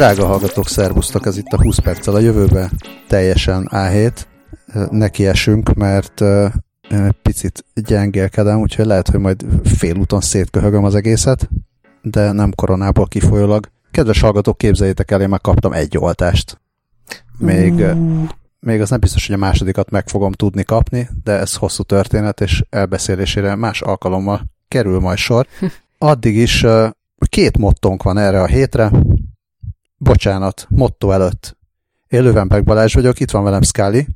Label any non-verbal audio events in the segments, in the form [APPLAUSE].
Drága hallgatók, szervusztok, ez itt a 20 perccel a jövőbe, teljesen A7. Neki esünk, mert picit gyengélkedem, úgyhogy lehet, hogy majd félúton szétköhögöm az egészet, de nem koronából kifolyólag. Kedves hallgatók, képzeljétek el, én már kaptam egy oltást. Még, mm. még az nem biztos, hogy a másodikat meg fogom tudni kapni, de ez hosszú történet, és elbeszélésére más alkalommal kerül majd sor. [LAUGHS] Addig is két mottónk van erre a hétre. Bocsánat, motto előtt. Én Lövenberg Balázs vagyok, itt van velem Scully.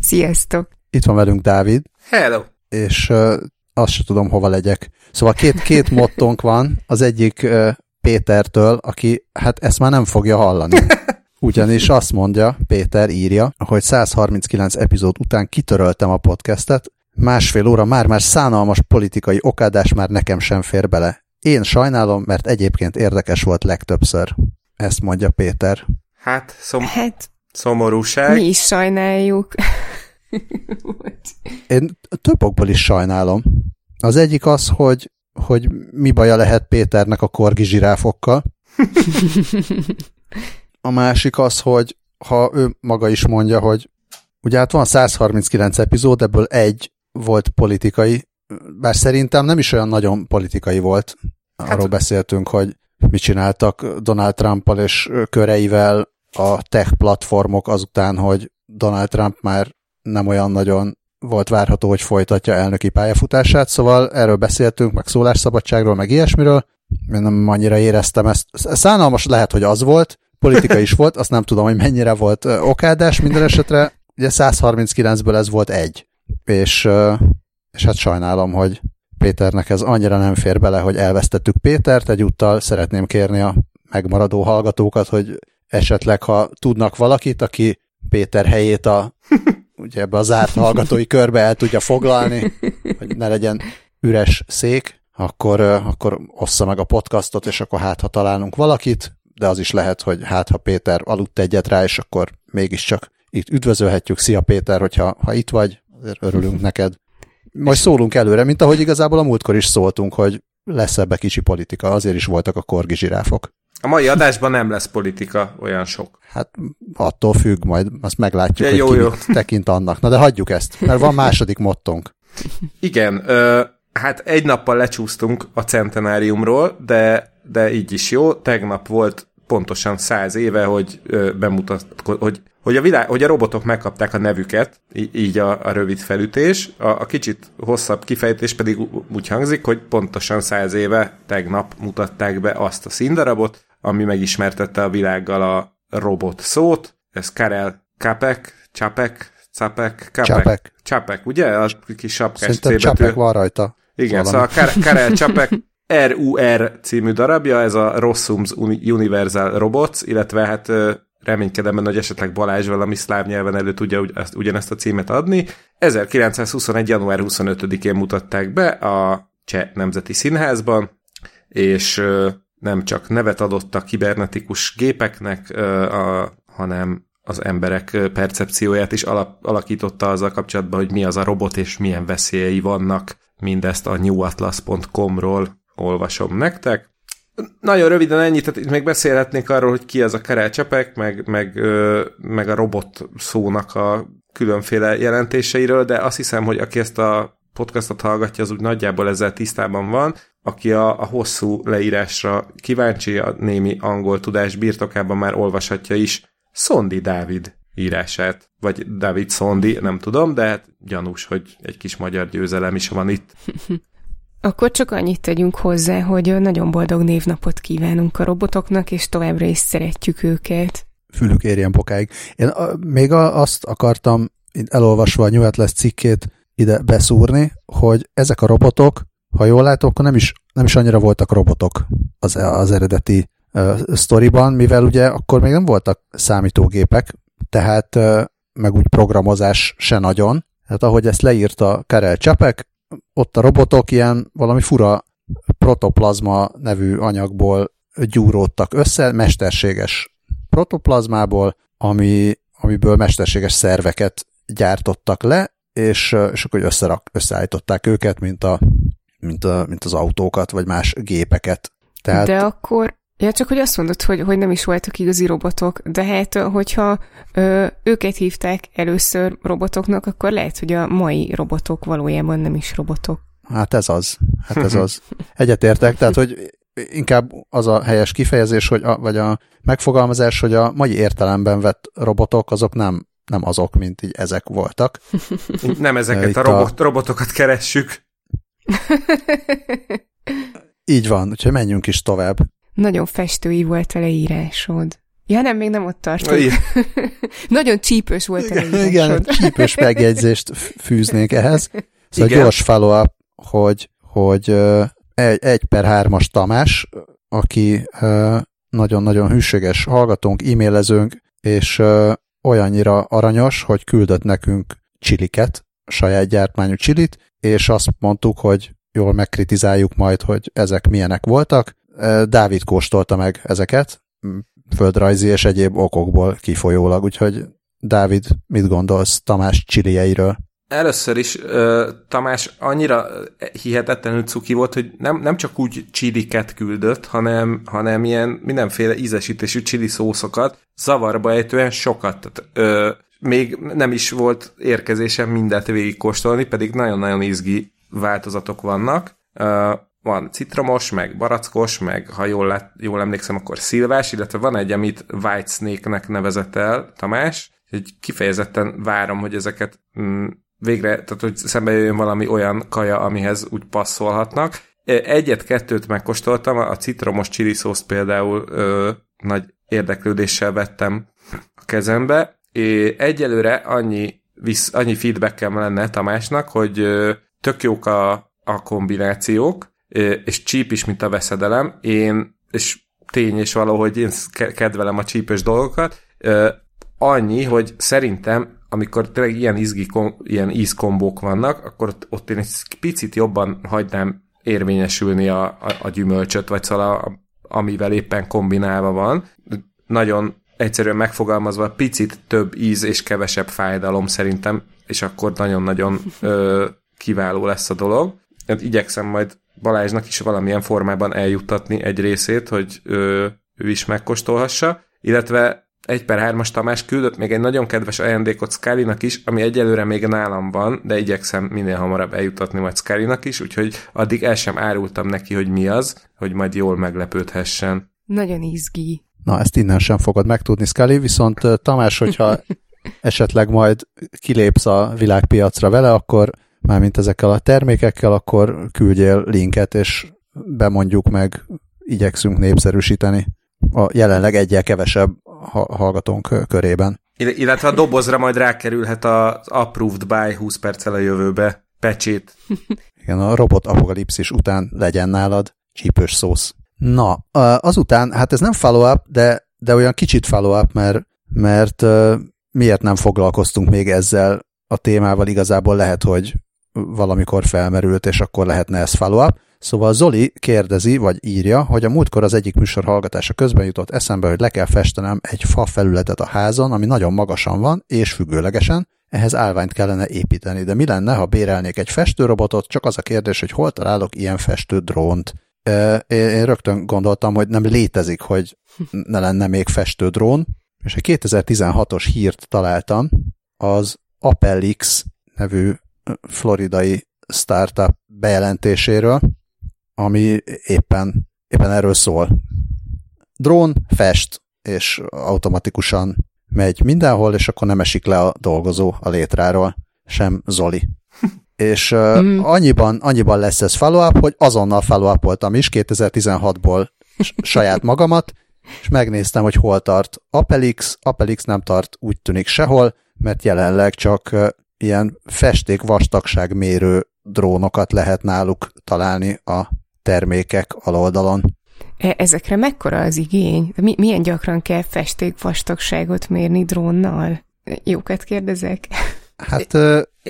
Sziasztok! Itt van velünk Dávid. Hello! És uh, azt sem tudom, hova legyek. Szóval két, két mottónk van, az egyik uh, Pétertől, aki hát ezt már nem fogja hallani. [LAUGHS] Ugyanis azt mondja, Péter írja, hogy 139 epizód után kitöröltem a podcastet, másfél óra már-már szánalmas politikai okádás már nekem sem fér bele. Én sajnálom, mert egyébként érdekes volt legtöbbször. Ezt mondja Péter. Hát, szom- hát szomorúság. Mi is sajnáljuk. [LAUGHS] Én több okból is sajnálom. Az egyik az, hogy, hogy mi baja lehet Péternek a korgi zsiráfokkal. A másik az, hogy ha ő maga is mondja, hogy ugye hát van 139 epizód, ebből egy volt politikai, bár szerintem nem is olyan nagyon politikai volt. Hát- Arról hát, beszéltünk, hogy mit csináltak Donald Trumpal és köreivel a tech platformok azután, hogy Donald Trump már nem olyan nagyon volt várható, hogy folytatja elnöki pályafutását, szóval erről beszéltünk, meg szólásszabadságról, meg ilyesmiről. Én nem annyira éreztem ezt. Szánalmas lehet, hogy az volt, politika is volt, azt nem tudom, hogy mennyire volt okádás, minden esetre ugye 139-ből ez volt egy. És, és hát sajnálom, hogy Péternek ez annyira nem fér bele, hogy elvesztettük Pétert, egyúttal szeretném kérni a megmaradó hallgatókat, hogy esetleg, ha tudnak valakit, aki Péter helyét a, [LAUGHS] ugye ebbe a zárt hallgatói körbe el tudja foglalni, hogy ne legyen üres szék, akkor, akkor ossza meg a podcastot, és akkor hát, ha találunk valakit, de az is lehet, hogy hát, ha Péter aludt egyet rá, és akkor mégiscsak itt üdvözölhetjük. Szia Péter, hogyha ha itt vagy, azért örülünk neked. Majd szólunk előre, mint ahogy igazából a múltkor is szóltunk, hogy lesz ebbe kicsi politika, azért is voltak a korgi zsiráfok. A mai adásban nem lesz politika olyan sok. Hát attól függ, majd azt meglátjuk, hogy jó, ki jó. tekint annak. Na de hagyjuk ezt, mert van második mottónk. Igen, ö, hát egy nappal lecsúsztunk a centenáriumról, de, de így is jó. Tegnap volt pontosan száz éve, hogy ö, bemutat, hogy hogy a, világ, hogy a robotok megkapták a nevüket, így a, a rövid felütés, a, a kicsit hosszabb kifejtés pedig úgy hangzik, hogy pontosan száz éve tegnap mutatták be azt a színdarabot, ami megismertette a világgal a robot szót, ez Karel Kapek, Csapek, Capek, Csapek. Csapek, ugye? A kis sapkás Szerintem Csapek van rajta. Igen, valami. szóval Karel [LAUGHS] Csapek RUR című darabja, ez a Rossums Universal Robots, illetve hát reménykedem benne, hogy esetleg Balázs valami szláv nyelven elő tudja ugy, ezt, ugyanezt a címet adni. 1921. január 25-én mutatták be a Cseh Nemzeti Színházban, és nem csak nevet adott a kibernetikus gépeknek, hanem az emberek percepcióját is alap, alakította azzal kapcsolatban, hogy mi az a robot és milyen veszélyei vannak. Mindezt a newatlas.com-ról olvasom nektek. Nagyon röviden ennyit, tehát itt még beszélhetnék arról, hogy ki az a Karel meg, meg, meg a robot szónak a különféle jelentéseiről, de azt hiszem, hogy aki ezt a podcastot hallgatja, az úgy nagyjából ezzel tisztában van, aki a, a hosszú leírásra kíváncsi, a némi angol tudás birtokában már olvashatja is Szondi Dávid írását, vagy David Szondi, nem tudom, de hát gyanús, hogy egy kis magyar győzelem is van itt. [LAUGHS] Akkor csak annyit tegyünk hozzá, hogy nagyon boldog névnapot kívánunk a robotoknak, és továbbra is szeretjük őket. Fülük érjen bokáig. Én a, még a, azt akartam elolvasva a New Atlas cikkét ide beszúrni, hogy ezek a robotok, ha jól látok, akkor nem is, nem is annyira voltak robotok az, az eredeti uh, sztoriban, mivel ugye akkor még nem voltak számítógépek, tehát uh, meg úgy programozás se nagyon. Hát ahogy ezt leírta Karel Csapek, ott a robotok ilyen valami fura protoplazma nevű anyagból gyúródtak össze, mesterséges protoplazmából, ami, amiből mesterséges szerveket gyártottak le, és, és akkor összerak, összeállították őket, mint, a, mint, a, mint az autókat, vagy más gépeket. Tehát... De akkor Ja, csak hogy azt mondod, hogy, hogy nem is voltak igazi robotok, de hát, hogyha ö, őket hívták először robotoknak, akkor lehet, hogy a mai robotok valójában nem is robotok. Hát ez az. Hát ez [LAUGHS] az. Egyetértek, tehát, hogy inkább az a helyes kifejezés, hogy a, vagy a megfogalmazás, hogy a mai értelemben vett robotok, azok nem, nem azok, mint így ezek voltak. [LAUGHS] Nem ezeket a, robot, a robotokat keressük. [LAUGHS] Így van, úgyhogy menjünk is tovább. Nagyon festői volt a leírásod. Ja, nem, még nem ott tartunk. [LAUGHS] Nagyon csípős volt a leírásod. Igen, csípős megjegyzést fűznék ehhez. Szóval Igen. gyors follow hogy, hogy egy, egy per hármas Tamás, aki nagyon-nagyon hűséges hallgatónk, e-mailezőnk, és olyannyira aranyos, hogy küldött nekünk csiliket, saját gyártmányú csilit, és azt mondtuk, hogy jól megkritizáljuk majd, hogy ezek milyenek voltak. Dávid kóstolta meg ezeket, földrajzi és egyéb okokból kifolyólag, úgyhogy Dávid, mit gondolsz Tamás csilieiről? Először is Tamás annyira hihetetlenül cuki volt, hogy nem, nem csak úgy csiliket küldött, hanem, hanem ilyen mindenféle ízesítésű csili szószokat, zavarba ejtően sokat. Tehát, uh, még nem is volt érkezésem mindet végigkóstolni, pedig nagyon-nagyon izgi változatok vannak. Uh, van citromos, meg barackos, meg ha jól, lett, jól emlékszem, akkor szilvás, illetve van egy, amit White Snake-nek nevezett el Tamás, hogy kifejezetten várom, hogy ezeket mm, végre, tehát hogy szembe jöjjön valami olyan kaja, amihez úgy passzolhatnak. Egyet-kettőt megkóstoltam, a citromos chili szószt például ö, nagy érdeklődéssel vettem a kezembe. É, egyelőre annyi, visz, annyi feedbackem lenne Tamásnak, hogy ö, tök jók a, a kombinációk, és csíp is, mint a veszedelem. Én, és tény és való, hogy én kedvelem a csípős dolgokat. Annyi, hogy szerintem amikor tényleg ilyen, izgi, ilyen ízkombók vannak, akkor ott, én egy picit jobban hagynám érvényesülni a, a, a gyümölcsöt, vagy szóval a, amivel éppen kombinálva van. Nagyon egyszerűen megfogalmazva picit több íz és kevesebb fájdalom szerintem, és akkor nagyon-nagyon ö, kiváló lesz a dolog. Hát igyekszem majd Balázsnak is valamilyen formában eljuttatni egy részét, hogy ö, ő is megkóstolhassa, illetve egy per hármas Tamás küldött még egy nagyon kedves ajándékot Scully-nak is, ami egyelőre még nálam van, de igyekszem minél hamarabb eljutatni majd Scully-nak is, úgyhogy addig el sem árultam neki, hogy mi az, hogy majd jól meglepődhessen. Nagyon izgi. Na, ezt innen sem fogod megtudni, Scully, viszont Tamás, hogyha [LAUGHS] esetleg majd kilépsz a világpiacra vele, akkor mármint ezekkel a termékekkel, akkor küldjél linket, és bemondjuk meg, igyekszünk népszerűsíteni a jelenleg egyel kevesebb hallgatónk körében. Illetve a dobozra majd rákerülhet az approved by 20 perccel a jövőbe pecsét. Igen, a robot apokalipszis után legyen nálad csípős szósz. Na, azután, hát ez nem follow-up, de, de olyan kicsit follow-up, mert, mert miért nem foglalkoztunk még ezzel a témával, igazából lehet, hogy valamikor felmerült, és akkor lehetne ez follow-up. Szóval Zoli kérdezi, vagy írja, hogy a múltkor az egyik műsor hallgatása közben jutott eszembe, hogy le kell festenem egy fa felületet a házon, ami nagyon magasan van, és függőlegesen, ehhez állványt kellene építeni. De mi lenne, ha bérelnék egy festőrobotot? Csak az a kérdés, hogy hol találok ilyen festő drónt. Én rögtön gondoltam, hogy nem létezik, hogy ne lenne még festő drón, és egy 2016-os hírt találtam, az Apelix nevű floridai startup bejelentéséről, ami éppen, éppen erről szól. Drón fest, és automatikusan megy mindenhol, és akkor nem esik le a dolgozó a létráról, sem Zoli. [LAUGHS] és uh, mm. annyiban, annyiban lesz ez follow-up, hogy azonnal follow is 2016-ból saját magamat, és megnéztem, hogy hol tart Apelix. Apelix nem tart úgy tűnik sehol, mert jelenleg csak ilyen festék vastagság mérő drónokat lehet náluk találni a termékek aloldalon. E, ezekre mekkora az igény? Mi, milyen gyakran kell festék vastagságot mérni drónnal? Jókat kérdezek. Hát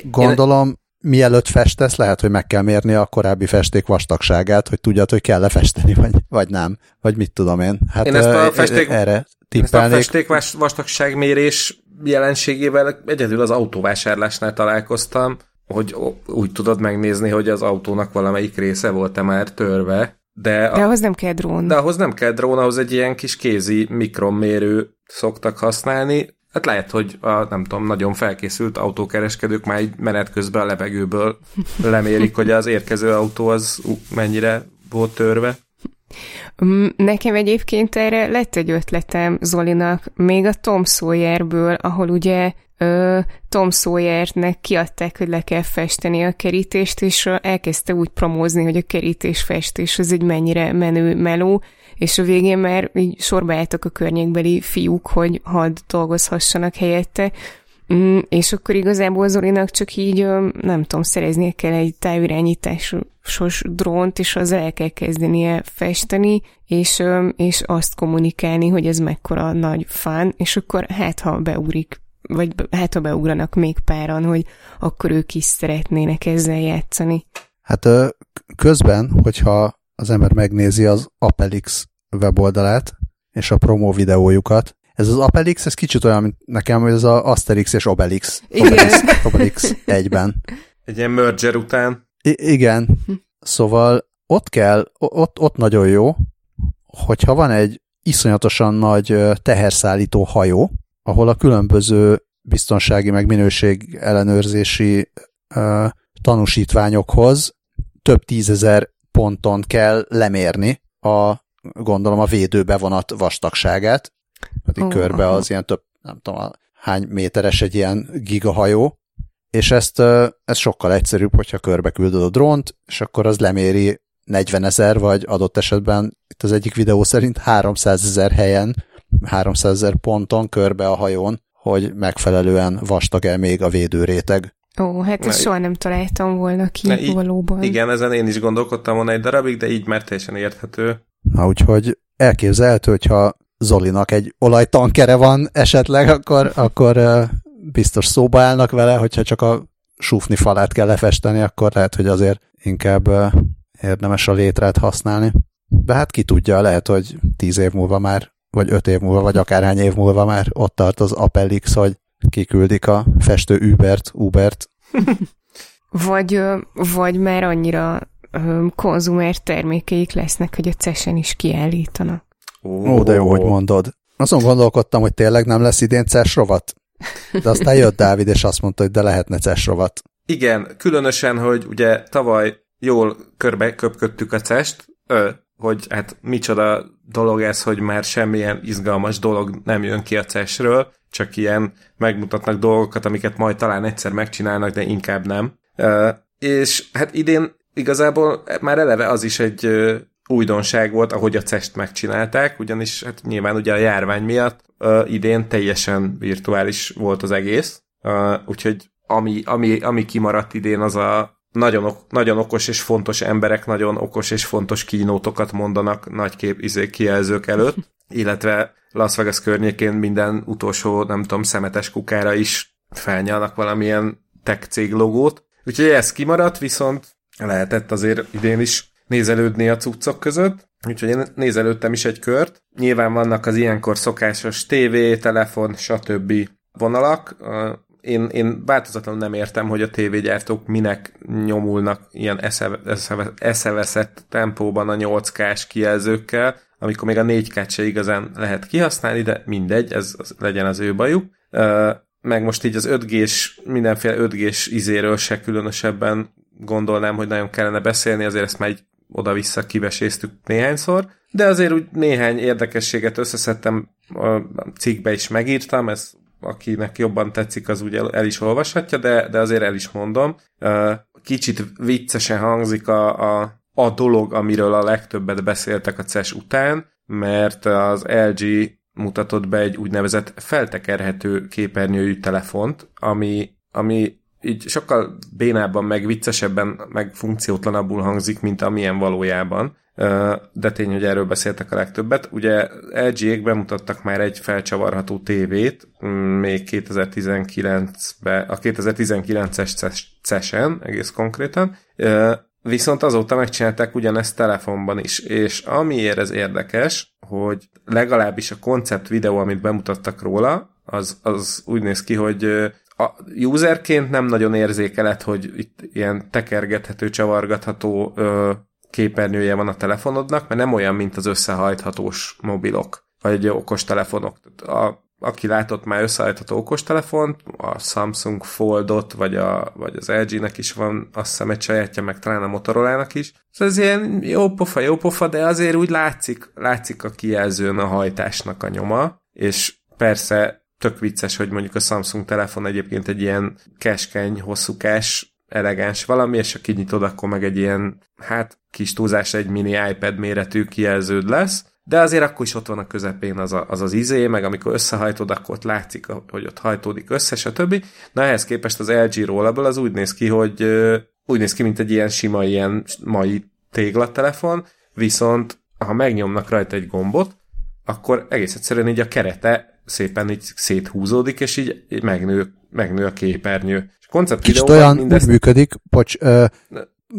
gondolom, mielőtt festesz, lehet, hogy meg kell mérni a korábbi festék vastagságát, hogy tudjad, hogy kell lefesteni, vagy, vagy nem. Vagy mit tudom én. Hát én ezt a festék, erre tippelnék. Ezt a festék vastagságmérés jelenségével egyedül az autóvásárlásnál találkoztam, hogy úgy tudod megnézni, hogy az autónak valamelyik része volt-e már törve, De, de ahhoz nem kell drón. De ahhoz nem kell drón, ahhoz egy ilyen kis kézi mikronmérő szoktak használni. Hát lehet, hogy a, nem tudom, nagyon felkészült autókereskedők már egy menet közben a levegőből lemérik, hogy az érkező autó az mennyire volt törve. Mm, nekem egyébként erre lett egy ötletem Zolinak, még a Tom Sawyerből, ahol ugye ö, Tom Sawyernek kiadták, hogy le kell festeni a kerítést, és elkezdte úgy promózni, hogy a kerítés festés az egy mennyire menő meló, és a végén már így sorba álltak a környékbeli fiúk, hogy hadd dolgozhassanak helyette, Mm, és akkor igazából Zolinak csak így, nem tudom, szereznie kell egy távirányításos drónt, és az el kell kezdenie festeni, és, és azt kommunikálni, hogy ez mekkora nagy fán, és akkor hát, ha beugrik, vagy hát, ha beugranak még páran, hogy akkor ők is szeretnének ezzel játszani. Hát közben, hogyha az ember megnézi az Apelix weboldalát, és a promo videójukat, ez az Apelix, ez kicsit olyan, mint nekem, hogy ez az Asterix és Obelix. Igen. Obelix, Obelix egyben. Egy ilyen merger után. I- igen. Szóval ott kell, ott, ott nagyon jó, hogyha van egy iszonyatosan nagy teherszállító hajó, ahol a különböző biztonsági meg minőség ellenőrzési uh, tanúsítványokhoz több tízezer ponton kell lemérni a gondolom a védőbevonat vastagságát, pedig oh, körbe az ilyen több, nem tudom, hány méteres egy ilyen gigahajó, és ezt, ez sokkal egyszerűbb, hogyha körbe küldöd a drónt, és akkor az leméri 40 ezer, vagy adott esetben itt az egyik videó szerint 300 ezer helyen, 300 ezer ponton körbe a hajón, hogy megfelelően vastag-e még a védőréteg. Ó, hát ezt soha nem találtam volna ki így, valóban. Igen, ezen én is gondolkodtam volna egy darabig, de így már teljesen érthető. Na úgyhogy elképzelhető, hogyha Zolinak egy olajtankere van esetleg, akkor, akkor biztos szóba állnak vele, hogyha csak a súfni falát kell lefesteni, akkor lehet, hogy azért inkább érdemes a létrát használni. De hát ki tudja, lehet, hogy tíz év múlva már, vagy öt év múlva, vagy akárhány év múlva már ott tart az Apelix, hogy kiküldik a festő Ubert, Ubert. [LAUGHS] vagy, vagy már annyira konzumer termékeik lesznek, hogy a CES-en is kiállítanak. Ó, Ó, de jó, hogy mondod. Azon gondolkodtam, hogy tényleg nem lesz idén CES rovat. De aztán jött Dávid, és azt mondta, hogy de lehetne CES rovat. Igen, különösen, hogy ugye tavaly jól körbe köpködtük a CES-t, hogy hát micsoda dolog ez, hogy már semmilyen izgalmas dolog nem jön ki a CES-ről, csak ilyen megmutatnak dolgokat, amiket majd talán egyszer megcsinálnak, de inkább nem. És hát idén igazából már eleve az is egy újdonság volt, ahogy a CEST megcsinálták, ugyanis hát nyilván ugye a járvány miatt uh, idén teljesen virtuális volt az egész, uh, úgyhogy ami, ami, ami kimaradt idén az a nagyon, nagyon okos és fontos emberek nagyon okos és fontos kínótokat mondanak nagy kép izé, kijelzők előtt, [LAUGHS] illetve Las Vegas környékén minden utolsó, nem tudom, szemetes kukára is felnyalnak valamilyen tech cég logót. Úgyhogy ez kimaradt, viszont lehetett azért idén is nézelődni a cuccok között, úgyhogy én nézelődtem is egy kört. Nyilván vannak az ilyenkor szokásos TV, telefon, stb. vonalak. Én, én változatlanul nem értem, hogy a tévégyártók minek nyomulnak ilyen eszeveszett tempóban a 8K-s kijelzőkkel, amikor még a 4K-t se igazán lehet kihasználni, de mindegy, ez legyen az ő bajuk. Meg most így az 5G-s, mindenféle 5G-s izéről se különösebben gondolnám, hogy nagyon kellene beszélni, azért ezt már egy oda-vissza kiveséztük néhányszor, de azért úgy néhány érdekességet összeszedtem, a cikkbe is megírtam, ez akinek jobban tetszik, az úgy el, el is olvashatja, de, de azért el is mondom. Kicsit viccesen hangzik a, a, a dolog, amiről a legtöbbet beszéltek a CES után, mert az LG mutatott be egy úgynevezett feltekerhető képernyőjű telefont, ami, ami így sokkal bénábban, meg viccesebben, meg funkciótlanabbul hangzik, mint amilyen valójában. De tény, hogy erről beszéltek a legtöbbet. Ugye LG-ék bemutattak már egy felcsavarható tévét, mm, még 2019-ben, a 2019-es CES-en egész konkrétan, viszont azóta megcsinálták ugyanezt telefonban is, és amiért ez érdekes, hogy legalábbis a koncept videó, amit bemutattak róla, az, az úgy néz ki, hogy a userként nem nagyon érzékelet, hogy itt ilyen tekergethető, csavargatható ö, képernyője van a telefonodnak, mert nem olyan, mint az összehajthatós mobilok, vagy okos telefonok. A, aki látott már összehajtható okostelefont, a Samsung Foldot, vagy, a, vagy az LG-nek is van, azt hiszem egy sajátja, meg talán a Motorola-nak is. Szóval ez ilyen jó pofa, jó pofa, de azért úgy látszik, látszik a kijelzőn a hajtásnak a nyoma, és persze tök vicces, hogy mondjuk a Samsung telefon egyébként egy ilyen keskeny, hosszúkás, elegáns valami, és ha kinyitod, akkor meg egy ilyen, hát kis túlzás, egy mini iPad méretű kijelződ lesz, de azért akkor is ott van a közepén az a, az, az izé, meg amikor összehajtod, akkor ott látszik, hogy ott hajtódik össze, stb. Na ehhez képest az LG rollable az úgy néz ki, hogy úgy néz ki, mint egy ilyen sima, ilyen mai téglattelefon, viszont ha megnyomnak rajta egy gombot, akkor egész egyszerűen így a kerete szépen így széthúzódik, és így, megnő, megnő a képernyő. És koncept Kicsit olyan mindezt... úgy működik, bocs, ö,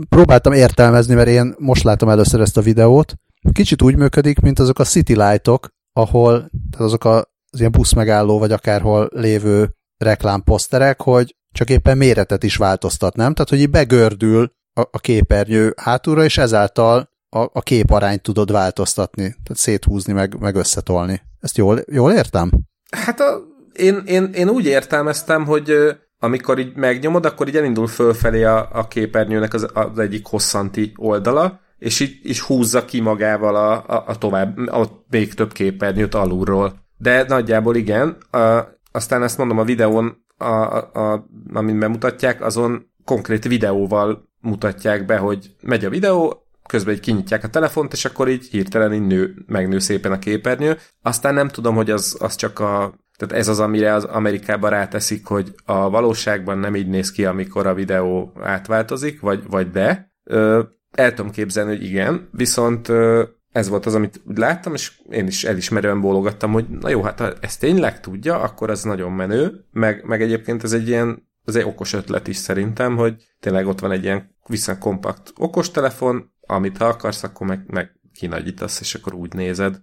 próbáltam értelmezni, mert én most látom először ezt a videót, kicsit úgy működik, mint azok a city lightok, ahol tehát azok a, az ilyen buszmegálló vagy akárhol lévő reklámposzterek, hogy csak éppen méretet is változtat, nem? Tehát, hogy így begördül a, a képernyő hátulra, és ezáltal a, a képarányt tudod változtatni, tehát széthúzni, meg, meg összetolni. Ezt jól, jól értem? Hát a, én, én, én úgy értelmeztem, hogy amikor így megnyomod, akkor így elindul fölfelé a, a képernyőnek az, az egyik hosszanti oldala, és így is húzza ki magával a, a, a tovább, a még több képernyőt alulról. De nagyjából igen. A, aztán ezt mondom a videón, a, a, a, amin bemutatják, azon konkrét videóval mutatják be, hogy megy a videó, közben így kinyitják a telefont, és akkor így hirtelen így nő, megnő szépen a képernyő. Aztán nem tudom, hogy az, az csak a tehát ez az, amire az Amerikában ráteszik, hogy a valóságban nem így néz ki, amikor a videó átváltozik, vagy, vagy de. Ö, el tudom képzelni, hogy igen, viszont ö, ez volt az, amit láttam, és én is elismerően bólogattam, hogy na jó, hát ha ezt tényleg tudja, akkor az nagyon menő, meg, meg egyébként ez egy ilyen, ez egy okos ötlet is szerintem, hogy tényleg ott van egy ilyen viszont kompakt okostelefon, amit ha akarsz, akkor meg, meg kinagyítasz, és akkor úgy nézed.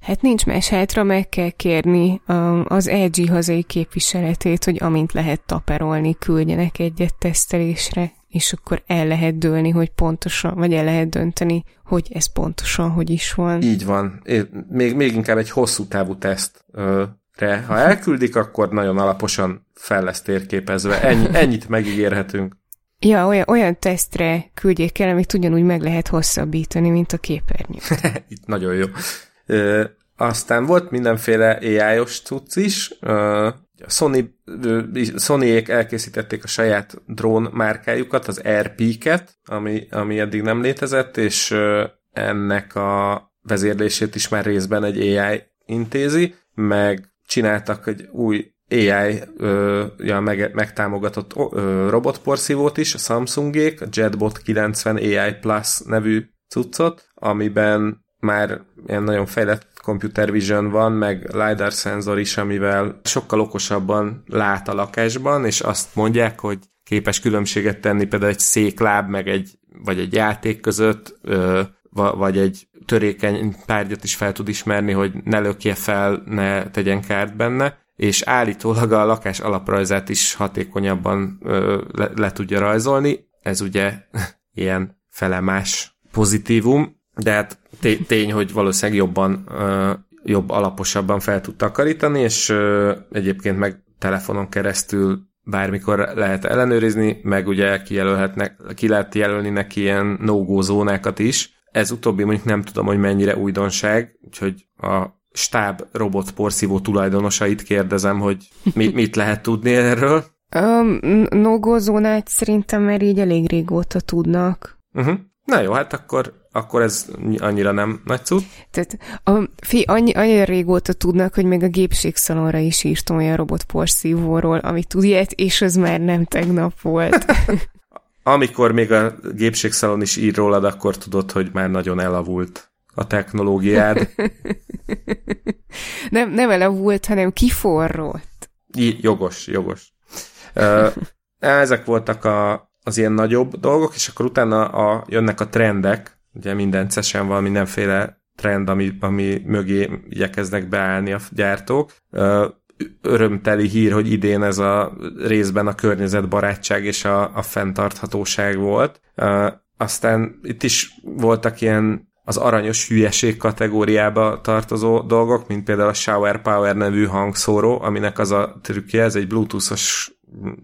Hát nincs más hátra, meg kell kérni az LG hazai képviseletét, hogy amint lehet taperolni, küldjenek egyet tesztelésre, és akkor el lehet dőlni, hogy pontosan, vagy el lehet dönteni, hogy ez pontosan hogy is van. Így van. Még, még inkább egy hosszú távú tesztre. Ha elküldik, akkor nagyon alaposan fel lesz térképezve. Ennyi, ennyit megígérhetünk. Ja, olyan, olyan tesztre küldjék el, amit ugyanúgy meg lehet hosszabbítani, mint a képernyő. [LAUGHS] Itt nagyon jó. Ö, aztán volt mindenféle AI-os cucc is. Ö, Sony, Sony-ék elkészítették a saját drón márkájukat, az RP-ket, ami, ami eddig nem létezett, és ennek a vezérlését is már részben egy AI intézi, meg csináltak egy új AI ö, ja, meg, megtámogatott ö, robotporszívót is, a Samsungék, a JetBot 90 AI Plus nevű cuccot, amiben már ilyen nagyon fejlett computer vision van, meg LiDAR szenzor is, amivel sokkal okosabban lát a lakásban, és azt mondják, hogy képes különbséget tenni például egy székláb, meg egy, vagy egy játék között, ö, vagy egy törékeny párgyat is fel tud ismerni, hogy ne lökje fel, ne tegyen kárt benne, és állítólag a lakás alaprajzát is hatékonyabban ö, le, le tudja rajzolni. Ez ugye [LAUGHS] ilyen felemás pozitívum, de hát tény, hogy valószínűleg jobban, ö, jobb, alaposabban fel tud takarítani, és ö, egyébként meg telefonon keresztül bármikor lehet ellenőrizni, meg ugye kijelölhetnek, ki lehet jelölni neki ilyen no-go zónákat is. Ez utóbbi mondjuk nem tudom, hogy mennyire újdonság, úgyhogy a stáb robot porszívó tulajdonosait kérdezem, hogy mit, mit lehet tudni erről. Um, no zónát szerintem már így elég régóta tudnak. Uh-huh. Na jó, hát akkor, akkor ez annyira nem nagy cucc. Tehát, a, fi, annyi, annyira régóta tudnak, hogy még a gépségszalonra is írtam olyan robot porszívóról, ami tud ilyet, és az már nem tegnap volt. [LAUGHS] [LAUGHS] Amikor még a gépségszalon is ír rólad, akkor tudod, hogy már nagyon elavult a technológiád. [LAUGHS] nem, nem elavult, hanem kiforrott. I, jogos, jogos. Ezek voltak a, az ilyen nagyobb dolgok, és akkor utána a, jönnek a trendek, ugye minden cesen van mindenféle trend, ami, ami mögé igyekeznek beállni a gyártók. Örömteli hír, hogy idén ez a részben a környezetbarátság és a, a fenntarthatóság volt aztán itt is voltak ilyen az aranyos hülyeség kategóriába tartozó dolgok, mint például a Shower Power nevű hangszóró, aminek az a trükkje, ez egy bluetoothos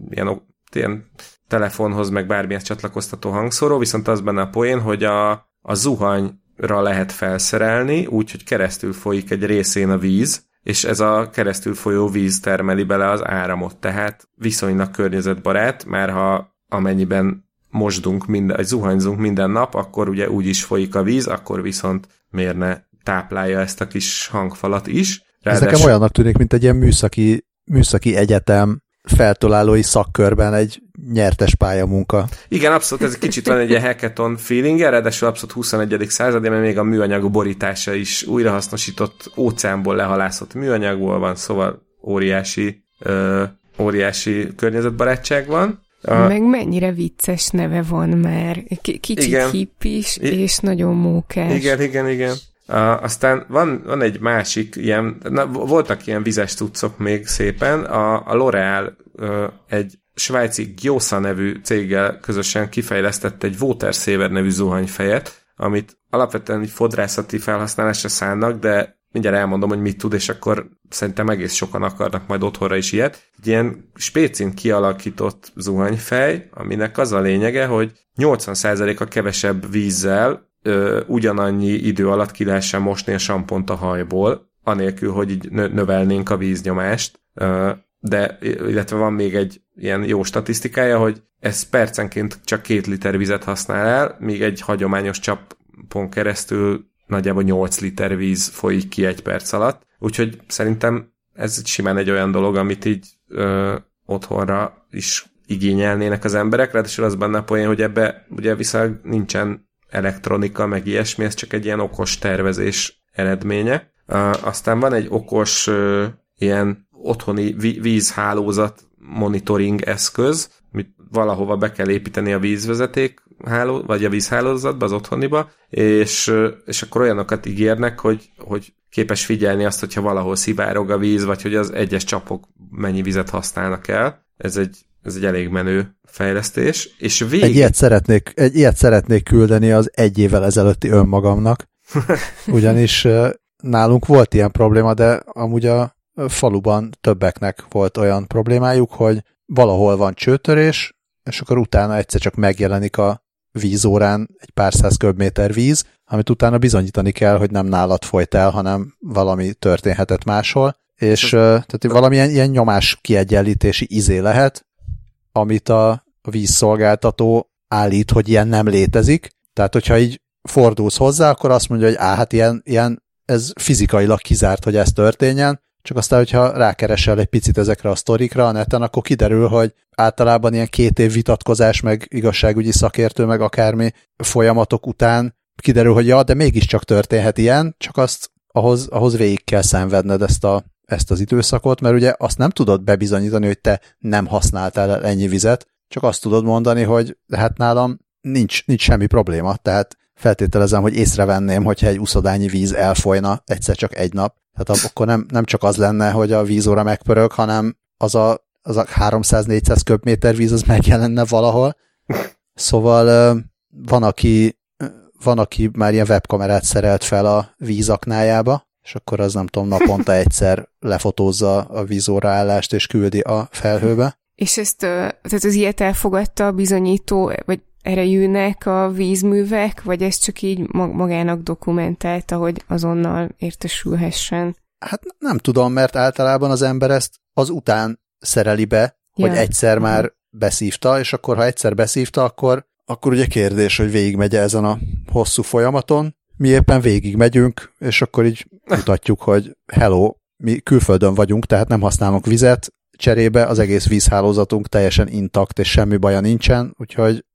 ilyen, ilyen telefonhoz, meg bármihez csatlakoztató hangszóró, viszont az benne a poén, hogy a, a zuhanyra lehet felszerelni, úgyhogy keresztül folyik egy részén a víz, és ez a keresztül folyó víz termeli bele az áramot, tehát viszonylag környezetbarát, mert ha amennyiben mosdunk, minden, vagy zuhanyzunk minden nap, akkor ugye úgy is folyik a víz, akkor viszont miért ne táplálja ezt a kis hangfalat is. Ráadásul... Ez nekem olyannak tűnik, mint egy ilyen műszaki, műszaki egyetem feltalálói szakkörben egy nyertes pályamunka. Igen, abszolút, ez kicsit van egy ilyen hackathon feeling, ráadásul abszolút 21. század, mert még a műanyag borítása is újrahasznosított óceánból lehalászott műanyagból van, szóval óriási, ö, óriási környezetbarátság van. A... Meg mennyire vicces neve van már. K- kicsit igen. hippis, I- és nagyon mókás. Igen, igen, igen. Uh, aztán van, van egy másik ilyen, na, voltak ilyen vizes tudszok még szépen, a, a L'Oreal uh, egy svájci Gyosa nevű céggel közösen kifejlesztett egy Water Saver nevű zuhanyfejet, amit alapvetően egy fodrászati felhasználásra szánnak, de mindjárt elmondom, hogy mit tud, és akkor szerintem egész sokan akarnak majd otthonra is ilyet. Egy ilyen spécin kialakított zuhanyfej, aminek az a lényege, hogy 80%-a kevesebb vízzel ö, ugyanannyi idő alatt ki lehessen mosni a sampont a hajból, anélkül, hogy így növelnénk a víznyomást, ö, de illetve van még egy ilyen jó statisztikája, hogy ez percenként csak két liter vizet használ el, míg egy hagyományos csapon keresztül nagyjából 8 liter víz folyik ki egy perc alatt, úgyhogy szerintem ez simán egy olyan dolog, amit így ö, otthonra is igényelnének az emberek, ráadásul az benne a poén, hogy ebbe ugye viszont nincsen elektronika, meg ilyesmi, ez csak egy ilyen okos tervezés eredménye. Uh, aztán van egy okos uh, ilyen otthoni vízhálózat monitoring eszköz, amit valahova be kell építeni a vízvezeték háló, vagy a vízhálózatba, az otthoniba, és, és akkor olyanokat ígérnek, hogy, hogy képes figyelni azt, hogyha valahol szivárog a víz, vagy hogy az egyes csapok mennyi vizet használnak el. Ez egy, ez egy elég menő fejlesztés. És végig... egy, ilyet szeretnék, egy ilyet szeretnék küldeni az egy évvel ezelőtti önmagamnak, [LAUGHS] ugyanis nálunk volt ilyen probléma, de amúgy a faluban többeknek volt olyan problémájuk, hogy valahol van csőtörés, és akkor utána egyszer csak megjelenik a vízórán egy pár száz köbméter víz, amit utána bizonyítani kell, hogy nem nálad folyt el, hanem valami történhetett máshol, és tehát valamilyen ilyen nyomás kiegyenlítési izé lehet, amit a vízszolgáltató állít, hogy ilyen nem létezik, tehát hogyha így fordulsz hozzá, akkor azt mondja, hogy á, hát ilyen, ilyen ez fizikailag kizárt, hogy ez történjen, csak aztán, hogyha rákeresel egy picit ezekre a sztorikra a neten, akkor kiderül, hogy általában ilyen két év vitatkozás, meg igazságügyi szakértő, meg akármi folyamatok után kiderül, hogy ja, de mégiscsak történhet ilyen, csak azt ahhoz, ahhoz végig kell szenvedned ezt, a, ezt az időszakot, mert ugye azt nem tudod bebizonyítani, hogy te nem használtál ennyi vizet, csak azt tudod mondani, hogy hát nálam nincs, nincs semmi probléma, tehát feltételezem, hogy észrevenném, hogyha egy uszodányi víz elfolyna egyszer csak egy nap, tehát akkor nem, nem csak az lenne, hogy a vízóra megpörög, hanem az a, az a 300-400 köbméter víz az megjelenne valahol. Szóval van, aki, van, aki már ilyen webkamerát szerelt fel a vízaknájába, és akkor az nem tudom, naponta [LAUGHS] egyszer lefotózza a vízóra állást, és küldi a felhőbe. És ezt, tehát az ilyet elfogadta a bizonyító, vagy erejűnek a vízművek, vagy ez csak így magának dokumentálta, hogy azonnal értesülhessen? Hát nem tudom, mert általában az ember ezt az után szereli be, ja. hogy egyszer uh-huh. már beszívta, és akkor ha egyszer beszívta, akkor, akkor ugye kérdés, hogy végigmegy ezen a hosszú folyamaton. Mi éppen végigmegyünk, és akkor így mutatjuk, hogy hello, mi külföldön vagyunk, tehát nem használunk vizet, cserébe az egész vízhálózatunk teljesen intakt, és semmi baja nincsen, úgyhogy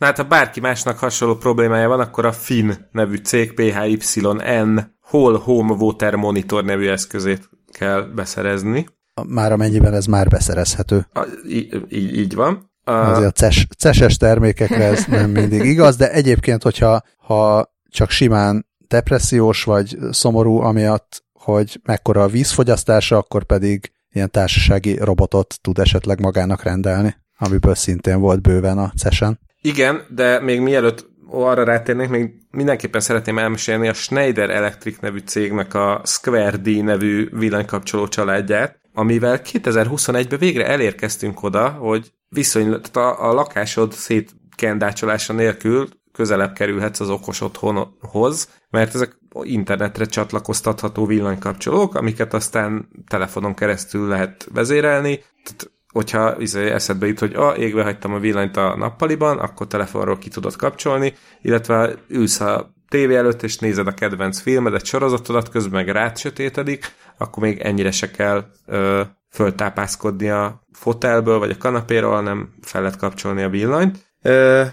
Na hát, ha bárki másnak hasonló problémája van, akkor a FIN nevű cég PHYN Whole Home Water Monitor nevű eszközét kell beszerezni. Már amennyiben ez már beszerezhető. A, így, így, van. A... Azért a ces, ceses termékekre ez nem mindig igaz, de egyébként, hogyha ha csak simán depressziós vagy szomorú amiatt, hogy mekkora a vízfogyasztása, akkor pedig ilyen társasági robotot tud esetleg magának rendelni, amiből szintén volt bőven a cesen. Igen, de még mielőtt arra rátérnénk, még mindenképpen szeretném elmesélni a Schneider Electric nevű cégnek a Square D nevű villanykapcsoló családját, amivel 2021-ben végre elérkeztünk oda, hogy viszonylag a, a lakásod szétkendácsolása nélkül közelebb kerülhetsz az okos otthonhoz, mert ezek internetre csatlakoztatható villanykapcsolók, amiket aztán telefonon keresztül lehet vezérelni. Tehát, hogyha izé, eszedbe jut, hogy ah, égve hagytam a villanyt a nappaliban, akkor telefonról ki tudod kapcsolni, illetve ülsz a tévé előtt, és nézed a kedvenc filmedet, sorozatodat, közben meg rád sötétedik, akkor még ennyire se kell ö, föltápászkodni a fotelből, vagy a kanapéról, hanem fel lehet kapcsolni a villanyt. Ö,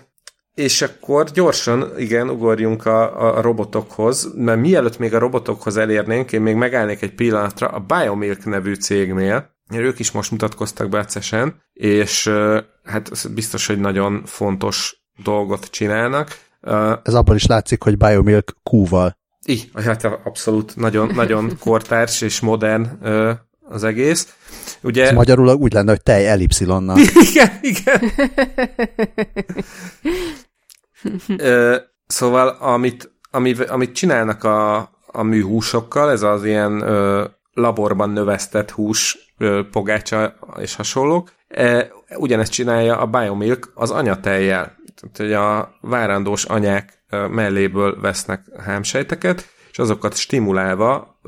és akkor gyorsan, igen, ugorjunk a, a robotokhoz, mert mielőtt még a robotokhoz elérnénk, én még megállnék egy pillanatra a Biomilk nevű cégnél, ők is most mutatkoztak be egyszerűen, és hát biztos, hogy nagyon fontos dolgot csinálnak. Ez abból is látszik, hogy Biomilk Q-val. I, hát abszolút nagyon, nagyon [LAUGHS] kortárs és modern az egész. Ugye... Ez magyarul úgy lenne, hogy tej elipszilonnal. [LAUGHS] igen, igen. [LAUGHS] Ö, szóval amit, amit, amit csinálnak a, a műhúsokkal, ez az ilyen ö, laborban növesztett hús, pogácsa és hasonlók, e, ugyanezt csinálja a Biomilk az anyatejjel. Tehát, hogy a várandós anyák melléből vesznek hámsejteket, és azokat stimulálva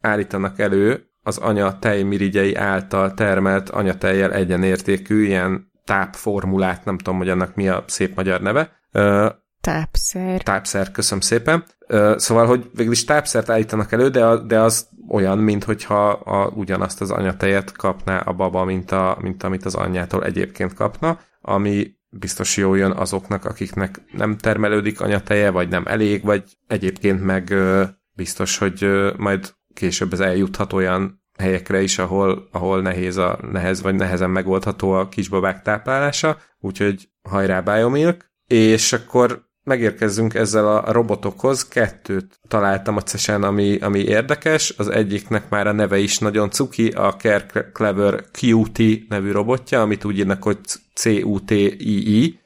állítanak elő az anya tejmirigyei által termelt anyatejjel egyenértékű ilyen tápformulát, nem tudom, hogy annak mi a szép magyar neve, Tápszer. Tápszer, köszönöm szépen. Szóval, hogy végül is tápszert állítanak elő, de, de az olyan, mint hogyha a, ugyanazt az anyatejet kapná a baba, mint, a, mint amit az anyjától egyébként kapna, ami biztos jó jön azoknak, akiknek nem termelődik anyateje, vagy nem elég, vagy egyébként meg biztos, hogy majd később ez eljuthat olyan helyekre is, ahol, ahol nehéz a nehez, vagy nehezen megoldható a kisbabák táplálása, úgyhogy hajrá Biomilk! És akkor megérkezzünk ezzel a robotokhoz. Kettőt találtam a cesen, ami, ami érdekes. Az egyiknek már a neve is nagyon cuki, a Care Clever QT nevű robotja, amit úgy írnak, hogy C-U-T-I-I.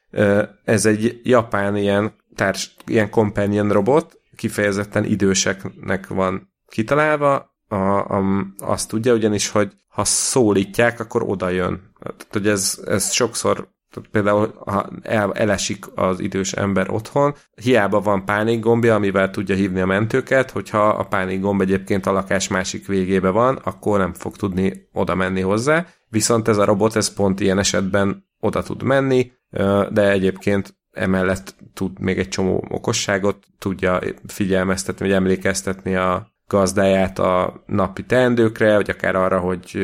Ez egy japán ilyen, társ, ilyen companion robot, kifejezetten időseknek van kitalálva, a, a, azt tudja ugyanis, hogy ha szólítják, akkor oda jön. Tehát, hogy ez, ez sokszor például, ha el, elesik az idős ember otthon, hiába van pánikgombja, amivel tudja hívni a mentőket, hogyha a pánikgomb egyébként a lakás másik végébe van, akkor nem fog tudni oda menni hozzá. Viszont ez a robot, ez pont ilyen esetben oda tud menni, de egyébként emellett tud még egy csomó okosságot, tudja figyelmeztetni, vagy emlékeztetni a gazdáját a napi teendőkre, vagy akár arra, hogy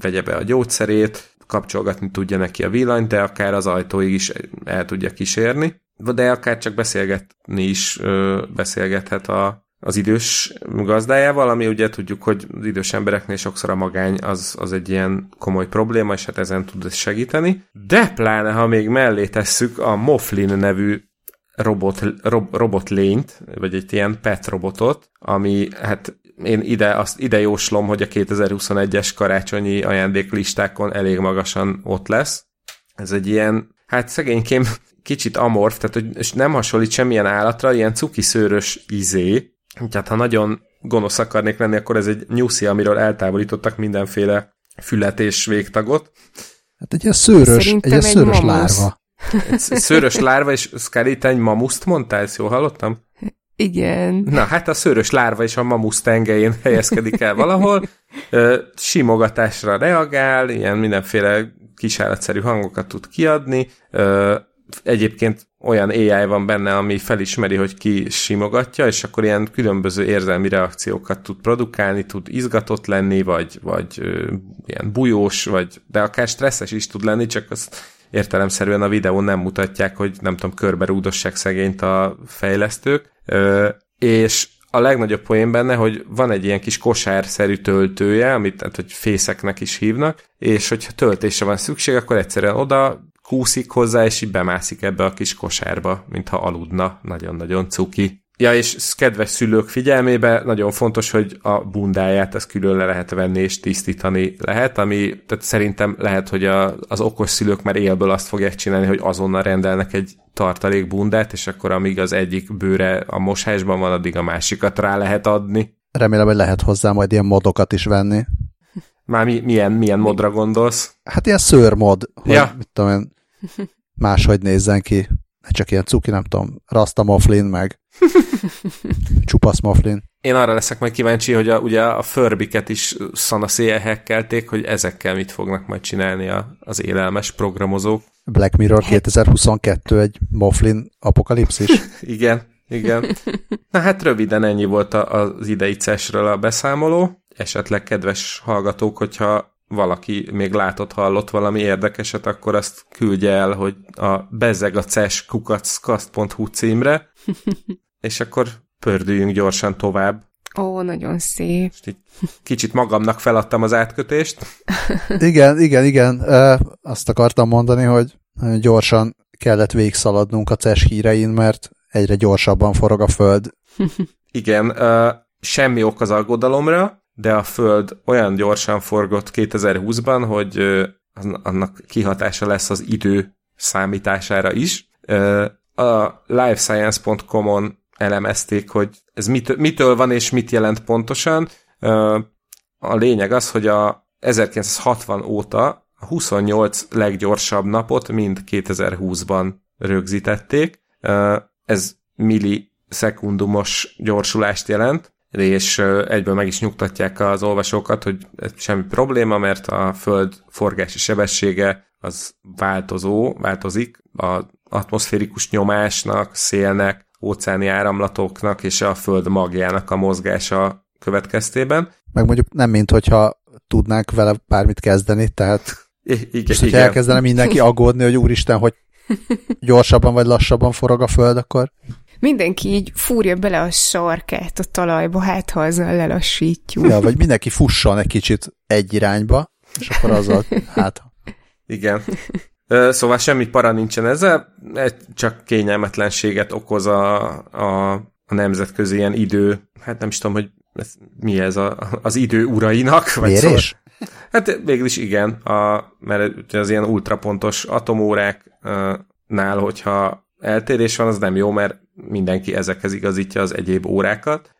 vegye be a gyógyszerét, kapcsolgatni tudja neki a villanyt, de akár az ajtóig is el tudja kísérni, de akár csak beszélgetni is beszélgethet a, az idős gazdájával, ami ugye tudjuk, hogy az idős embereknél sokszor a magány az, az egy ilyen komoly probléma, és hát ezen tud segíteni. De pláne, ha még mellé tesszük a Moflin nevű robot, rob, robotlényt, vagy egy ilyen pet robotot, ami hát én ide, azt ide jóslom, hogy a 2021-es karácsonyi ajándéklistákon elég magasan ott lesz. Ez egy ilyen, hát szegénykém kicsit amorf, tehát hogy nem hasonlít semmilyen állatra, ilyen cuki szőrös izé, tehát ha nagyon gonosz akarnék lenni, akkor ez egy nyuszi, amiről eltávolítottak mindenféle fület és végtagot. Hát egy ilyen szőrös, egy ilyen szőrös egy lárva. Egy szőrös lárva, és te egy mamuszt mondtál, ezt jól hallottam? Igen. Na, hát a szőrös lárva is a mamusz tengelyén helyezkedik el valahol, simogatásra reagál, ilyen mindenféle kisállatszerű hangokat tud kiadni, egyébként olyan AI van benne, ami felismeri, hogy ki simogatja, és akkor ilyen különböző érzelmi reakciókat tud produkálni, tud izgatott lenni, vagy, vagy ilyen bujós, vagy, de akár stresszes is tud lenni, csak azt értelemszerűen a videón nem mutatják, hogy nem tudom, körbe rúdossák szegényt a fejlesztők, és a legnagyobb poén benne, hogy van egy ilyen kis kosárszerű töltője, amit tehát, hogy fészeknek is hívnak, és hogyha töltésre van szükség, akkor egyszerűen oda kúszik hozzá, és így bemászik ebbe a kis kosárba, mintha aludna. Nagyon-nagyon cuki. Ja, és kedves szülők figyelmébe nagyon fontos, hogy a bundáját ezt külön le lehet venni és tisztítani lehet, ami tehát szerintem lehet, hogy a, az okos szülők már élből azt fogják csinálni, hogy azonnal rendelnek egy tartalék bundát, és akkor amíg az egyik bőre a mosásban van, addig a másikat rá lehet adni. Remélem, hogy lehet hozzá majd ilyen modokat is venni. Már mi, milyen, milyen modra gondolsz? Hát ilyen szőrmod, hogy Ja. mit tudom én, máshogy nézzen ki. Ne csak ilyen cuki, nem tudom, Rasta Moflin, meg [LAUGHS] csupasz Moflin. Én arra leszek majd kíváncsi, hogy a, ugye a förbiket is szanaszéjel hekkelték, hogy ezekkel mit fognak majd csinálni a, az élelmes programozók. Black Mirror 2022 egy Moflin apokalipszis. [LAUGHS] Igen, igen. Na hát röviden ennyi volt a, az idei CES-ről a beszámoló. Esetleg kedves hallgatók, hogyha valaki még látott, hallott valami érdekeset, akkor azt küldje el, hogy a bezeg a ces kukackast.hu címre, [LAUGHS] és akkor pördüljünk gyorsan tovább. Ó, nagyon szép. Kicsit magamnak feladtam az átkötést. [LAUGHS] Igen, igen, igen. Azt akartam mondani, hogy gyorsan kellett végigszaladnunk a CES hírein, mert egyre gyorsabban forog a föld. [LAUGHS] Igen, semmi ok az aggodalomra, de a Föld olyan gyorsan forgott 2020-ban, hogy annak kihatása lesz az idő számítására is. A lifescience.com-on elemezték, hogy ez mitől, mitől van és mit jelent pontosan. A lényeg az, hogy a 1960 óta a 28 leggyorsabb napot mind 2020-ban rögzítették. Ez millisekundumos gyorsulást jelent, és egyből meg is nyugtatják az olvasókat, hogy ez semmi probléma, mert a Föld forgási sebessége az változó, változik a atmoszférikus nyomásnak, szélnek, óceáni áramlatoknak és a Föld magjának a mozgása következtében. Meg mondjuk nem mint hogyha tudnánk vele bármit kezdeni, tehát I- igen, most, hogyha igen. elkezdene mindenki aggódni, hogy úristen, hogy gyorsabban vagy lassabban forog a föld, akkor Mindenki így fúrja bele a sarkát a talajba, hát ha azzal lelassítjuk. ja, vagy mindenki fusson egy kicsit egy irányba, és akkor azzal, hát Igen. Szóval semmi para nincsen ezzel, egy- csak kényelmetlenséget okoz a, a, a nemzetközi ilyen idő, hát nem is tudom, hogy ez, mi ez a, az idő urainak. Vagy szóval, mérés? hát végül is igen, a, mert az ilyen ultrapontos atomóráknál, hogyha eltérés van, az nem jó, mert mindenki ezekhez igazítja az egyéb órákat,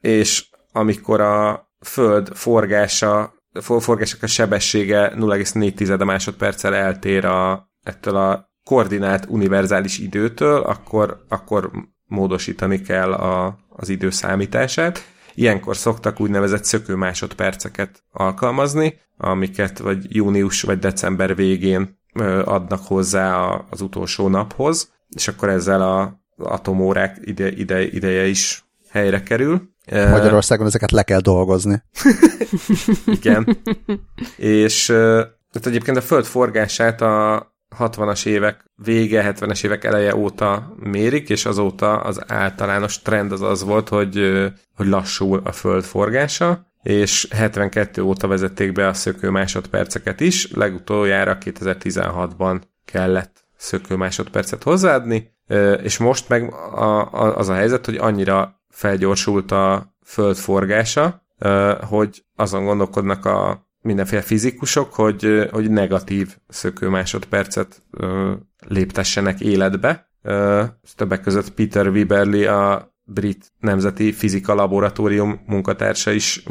és amikor a Föld forgása, for- forgásnak a sebessége 0,4 másodperccel eltér a, ettől a koordinált univerzális időtől, akkor, akkor módosítani kell a, az idő számítását. Ilyenkor szoktak úgynevezett szökő másodperceket alkalmazni, amiket vagy június vagy december végén adnak hozzá az utolsó naphoz, és akkor ezzel a atomórák ide, ide, ideje is helyre kerül. Magyarországon ezeket le kell dolgozni. [LAUGHS] igen. és ö, tehát egyébként a Föld forgását a 60-as évek vége, 70-es évek eleje óta mérik, és azóta az általános trend az az volt, hogy, hogy lassul a Föld forgása, és 72 óta vezették be a szökő másodperceket is, legutoljára 2016-ban kellett szökő másodpercet hozzáadni, és most meg az a helyzet, hogy annyira felgyorsult a Föld forgása, hogy azon gondolkodnak a mindenféle fizikusok, hogy, hogy negatív szökő másodpercet léptessenek életbe. Többek között Peter Wiberly, a brit nemzeti fizika laboratórium munkatársa is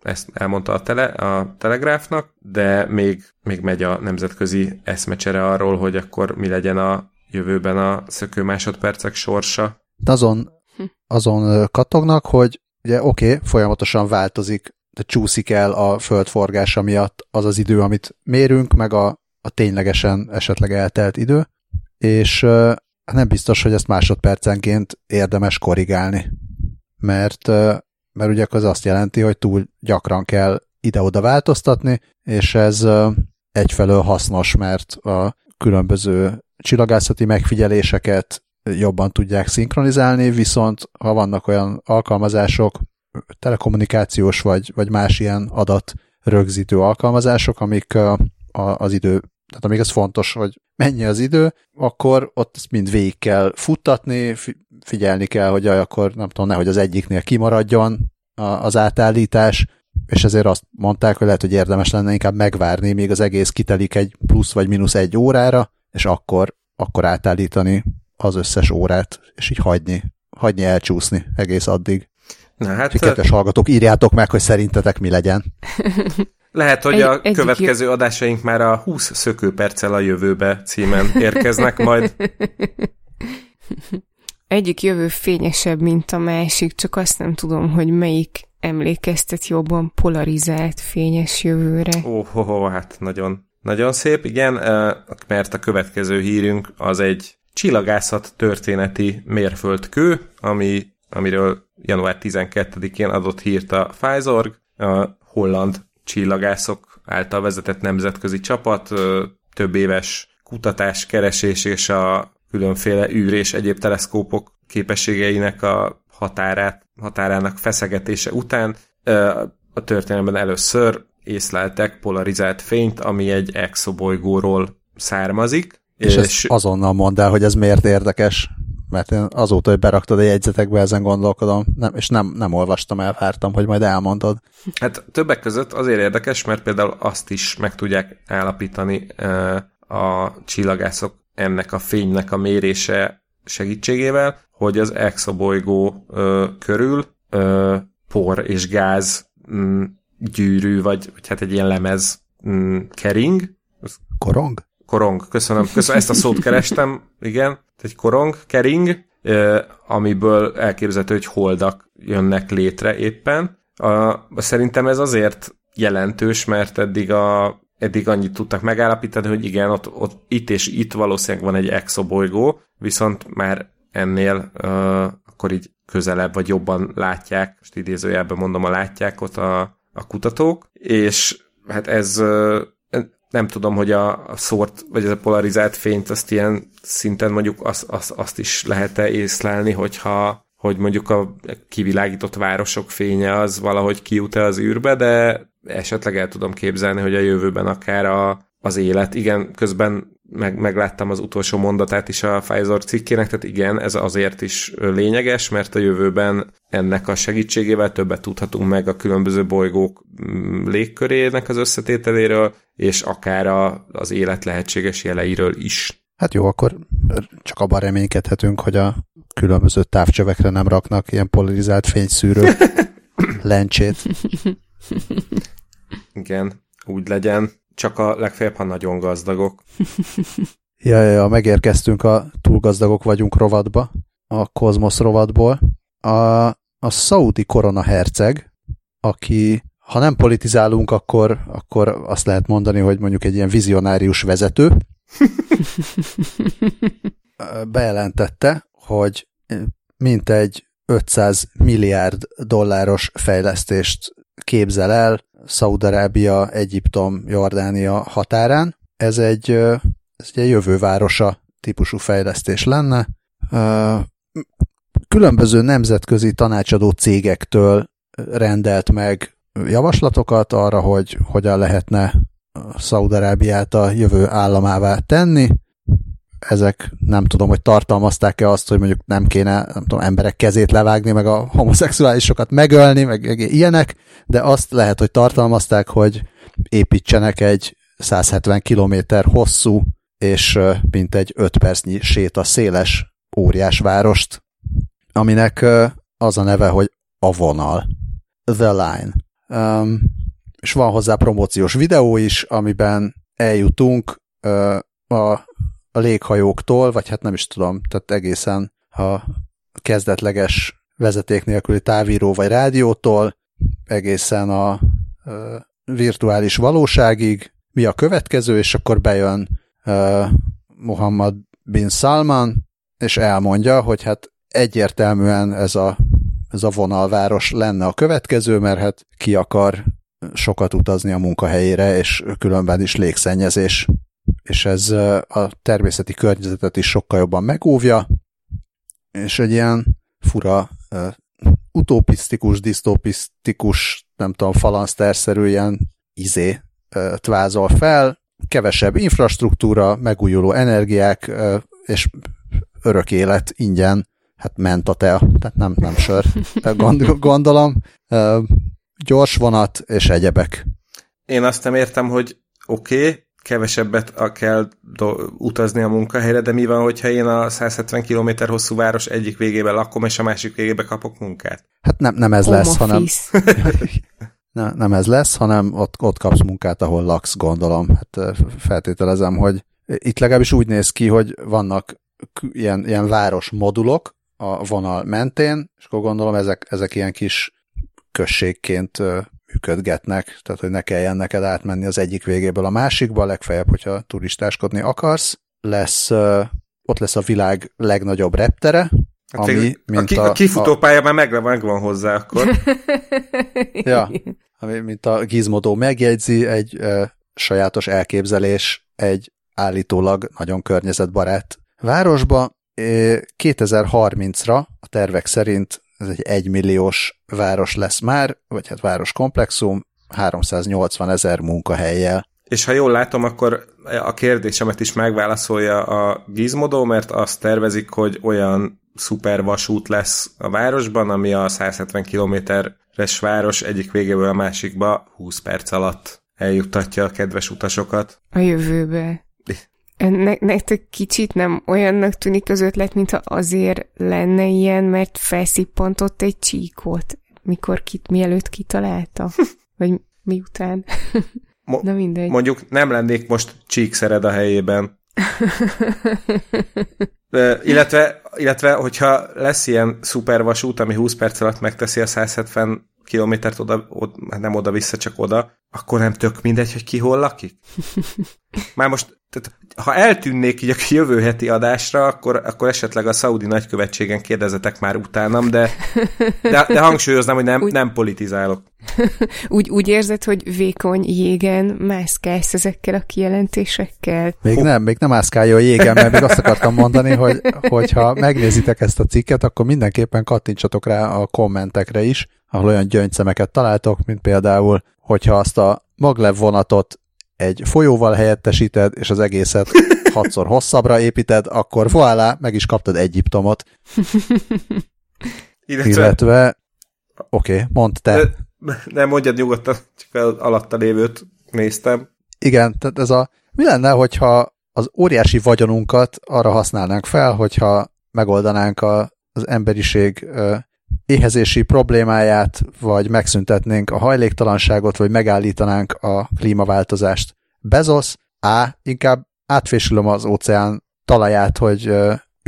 ezt elmondta a, tele, a Telegráfnak, de még, még megy a nemzetközi eszmecsere arról, hogy akkor mi legyen a jövőben a szökő másodpercek sorsa. De azon, azon kattognak, hogy ugye oké, okay, folyamatosan változik, de csúszik el a föld forgása miatt az az idő, amit mérünk, meg a, a ténylegesen esetleg eltelt idő, és ö, nem biztos, hogy ezt másodpercenként érdemes korrigálni. Mert, mert ugye az azt jelenti, hogy túl gyakran kell ide-oda változtatni, és ez egyfelől hasznos, mert a különböző csillagászati megfigyeléseket jobban tudják szinkronizálni, viszont ha vannak olyan alkalmazások, telekommunikációs vagy, vagy más ilyen adat rögzítő alkalmazások, amik az idő tehát amíg ez fontos, hogy mennyi az idő, akkor ott ezt mind végig kell futtatni, figyelni kell, hogy akkor nem tudom, nehogy az egyiknél kimaradjon az átállítás, és ezért azt mondták, hogy lehet, hogy érdemes lenne inkább megvárni, míg az egész kitelik egy plusz vagy mínusz egy órára, és akkor, akkor átállítani az összes órát, és így hagyni, hagyni elcsúszni egész addig. Na hát... Kedves hallgatók, írjátok meg, hogy szerintetek mi legyen. Lehet, hogy egy, a egy következő jó... adásaink már a 20 szökőperccel a jövőbe címen érkeznek majd. [LAUGHS] Egyik jövő fényesebb, mint a másik, csak azt nem tudom, hogy melyik emlékeztet jobban polarizált fényes jövőre. Ó, oh, oh, oh, hát nagyon, nagyon szép, igen, mert a következő hírünk az egy csillagászat történeti mérföldkő, ami, amiről január 12-én adott hírt a Pfizer, a holland csillagászok által vezetett nemzetközi csapat, több éves kutatás, keresés és a különféle űr és egyéb teleszkópok képességeinek a határát, határának feszegetése után a történelemben először észleltek polarizált fényt, ami egy exobolygóról származik. És, és azonnal mondd el, hogy ez miért érdekes, mert én azóta, hogy beraktad a jegyzetekbe, ezen gondolkodom, nem, és nem, nem olvastam el, vártam, hogy majd elmondod. Hát többek között azért érdekes, mert például azt is meg tudják állapítani a csillagászok ennek a fénynek a mérése segítségével, hogy az exobolygó ö, körül ö, por és gáz m, mm, gyűrű, vagy, vagy hát egy ilyen lemez m, mm, kering. Korong? Korong, köszönöm. köszönöm. Ezt a szót kerestem, igen. Egy korong, kering, amiből elképzelhető, hogy holdak jönnek létre éppen. A, szerintem ez azért jelentős, mert eddig a eddig annyit tudtak megállapítani, hogy igen, ott, ott itt és itt valószínűleg van egy exobolygó, viszont már ennél akkor így közelebb vagy jobban látják, most idézőjelben mondom a látják ott a, a kutatók, és hát ez nem tudom, hogy a, a szórt, vagy ez a polarizált fényt azt ilyen szinten mondjuk azt, azt, azt is lehet-e észlelni, hogyha hogy mondjuk a kivilágított városok fénye az valahogy kijut-e az űrbe, de esetleg el tudom képzelni, hogy a jövőben akár a, az élet, igen, közben meg, megláttam az utolsó mondatát is a Pfizer cikkének, tehát igen, ez azért is lényeges, mert a jövőben ennek a segítségével többet tudhatunk meg a különböző bolygók mm, légkörének az összetételéről, és akár a, az élet lehetséges jeleiről is. Hát jó, akkor csak abban reménykedhetünk, hogy a különböző távcsövekre nem raknak ilyen polarizált fényszűrő [LAUGHS] lencsét. Igen, úgy legyen. Csak a legfeljebb, ha nagyon gazdagok. [LAUGHS] ja, ja, ja, megérkeztünk a túlgazdagok vagyunk rovatba, a kozmosz rovatból. A, a szaudi korona herceg, aki ha nem politizálunk, akkor, akkor azt lehet mondani, hogy mondjuk egy ilyen vizionárius vezető, [LAUGHS] bejelentette, hogy mintegy 500 milliárd dolláros fejlesztést képzel el Szaudarábia, Egyiptom, Jordánia határán. Ez egy, ez egy jövővárosa típusú fejlesztés lenne. Különböző nemzetközi tanácsadó cégektől rendelt meg javaslatokat arra, hogy hogyan lehetne Szaudarábiát a jövő államává tenni. Ezek nem tudom, hogy tartalmazták-e azt, hogy mondjuk nem kéne nem tudom, emberek kezét levágni, meg a homoszexuálisokat megölni, meg ilyenek, de azt lehet, hogy tartalmazták, hogy építsenek egy 170 km hosszú és egy 5 percnyi séta széles óriás várost, aminek az a neve, hogy a vonal. The Line. Um, és van hozzá promóciós videó is, amiben eljutunk uh, a, a léghajóktól, vagy hát nem is tudom, tehát egészen a kezdetleges vezeték nélküli távíró vagy rádiótól, egészen a virtuális valóságig, mi a következő, és akkor bejön uh, Muhammad bin Salman, és elmondja, hogy hát egyértelműen ez a, ez a vonalváros lenne a következő, mert hát ki akar sokat utazni a munkahelyére, és különben is légszennyezés, és ez a természeti környezetet is sokkal jobban megóvja, és egy ilyen fura utopisztikus, disztopisztikus, nem tudom, falanszterszerű ilyen izé tvázol fel, kevesebb infrastruktúra, megújuló energiák, és örök élet ingyen, hát ment a tea, tehát nem, nem sör, gondolom, gyors vonat és egyebek. Én azt nem értem, hogy oké, okay, kevesebbet kell utazni a munkahelyre, de mi van, hogyha én a 170 km hosszú város egyik végében lakom, és a másik végében kapok munkát? Hát nem, nem ez Home lesz, office. hanem [LAUGHS] ne, nem ez lesz, hanem ott, ott kapsz munkát, ahol laksz, gondolom. Hát feltételezem, hogy itt legalábbis úgy néz ki, hogy vannak ilyen, ilyen város modulok a vonal mentén, és akkor gondolom ezek, ezek ilyen kis községként működgetnek, tehát hogy ne kelljen neked átmenni az egyik végéből a másikba, legfeljebb, hogyha turistáskodni akarsz. Lesz, ott lesz a világ legnagyobb reptere, Hát ami, mint a, ki, a, a kifutópálya a... már meg, meg van hozzá akkor. [LAUGHS] ja, ami, mint a Gizmodo megjegyzi, egy ö, sajátos elképzelés egy állítólag nagyon környezetbarát városba. 2030-ra a tervek szerint ez egy egymilliós város lesz már, vagy hát városkomplexum, 380 ezer munkahelyjel. És ha jól látom, akkor a kérdésemet is megválaszolja a Gizmodo, mert azt tervezik, hogy olyan szuper vasút lesz a városban, ami a 170 kilométeres város egyik végéből a másikba 20 perc alatt eljuttatja a kedves utasokat. A jövőbe. Ne, nektek kicsit nem olyannak tűnik az ötlet, mintha azért lenne ilyen, mert felszippantott egy csíkot, mikor kit, mielőtt kitalálta? [LAUGHS] Vagy miután? Mo- Na mindegy. Mondjuk nem lennék most csíkszered a helyében. [LAUGHS] illetve, illetve, hogyha lesz ilyen szupervasút, ami 20 perc alatt megteszi a 170 kilométert oda, oda, nem oda-vissza, csak oda, akkor nem tök mindegy, hogy ki hol lakik? [LAUGHS] Már most, tehát, ha eltűnnék így a jövő heti adásra, akkor, akkor esetleg a szaudi nagykövetségen kérdezetek már utánam, de, de, de hangsúlyoznám, hogy nem, úgy, nem politizálok. [LAUGHS] úgy, úgy érzed, hogy vékony jégen mászkálsz ezekkel a kijelentésekkel? Még Ho. nem, még nem mászkálja a jégen, mert még azt akartam mondani, hogy hogyha megnézitek ezt a cikket, akkor mindenképpen kattintsatok rá a kommentekre is, ahol olyan gyöngyszemeket találtok, mint például, hogyha azt a maglev vonatot egy folyóval helyettesíted, és az egészet [LAUGHS] hatszor hosszabbra építed, akkor voilà, meg is kaptad Egyiptomot. Illetve, Illetve oké, okay, mondd te. Nem mondjad nyugodtan, csak az alatta lévőt néztem. Igen, tehát ez a, mi lenne, hogyha az óriási vagyonunkat arra használnánk fel, hogyha megoldanánk a, az emberiség éhezési problémáját, vagy megszüntetnénk a hajléktalanságot, vagy megállítanánk a klímaváltozást. Bezos, A, inkább átfésülöm az óceán talaját, hogy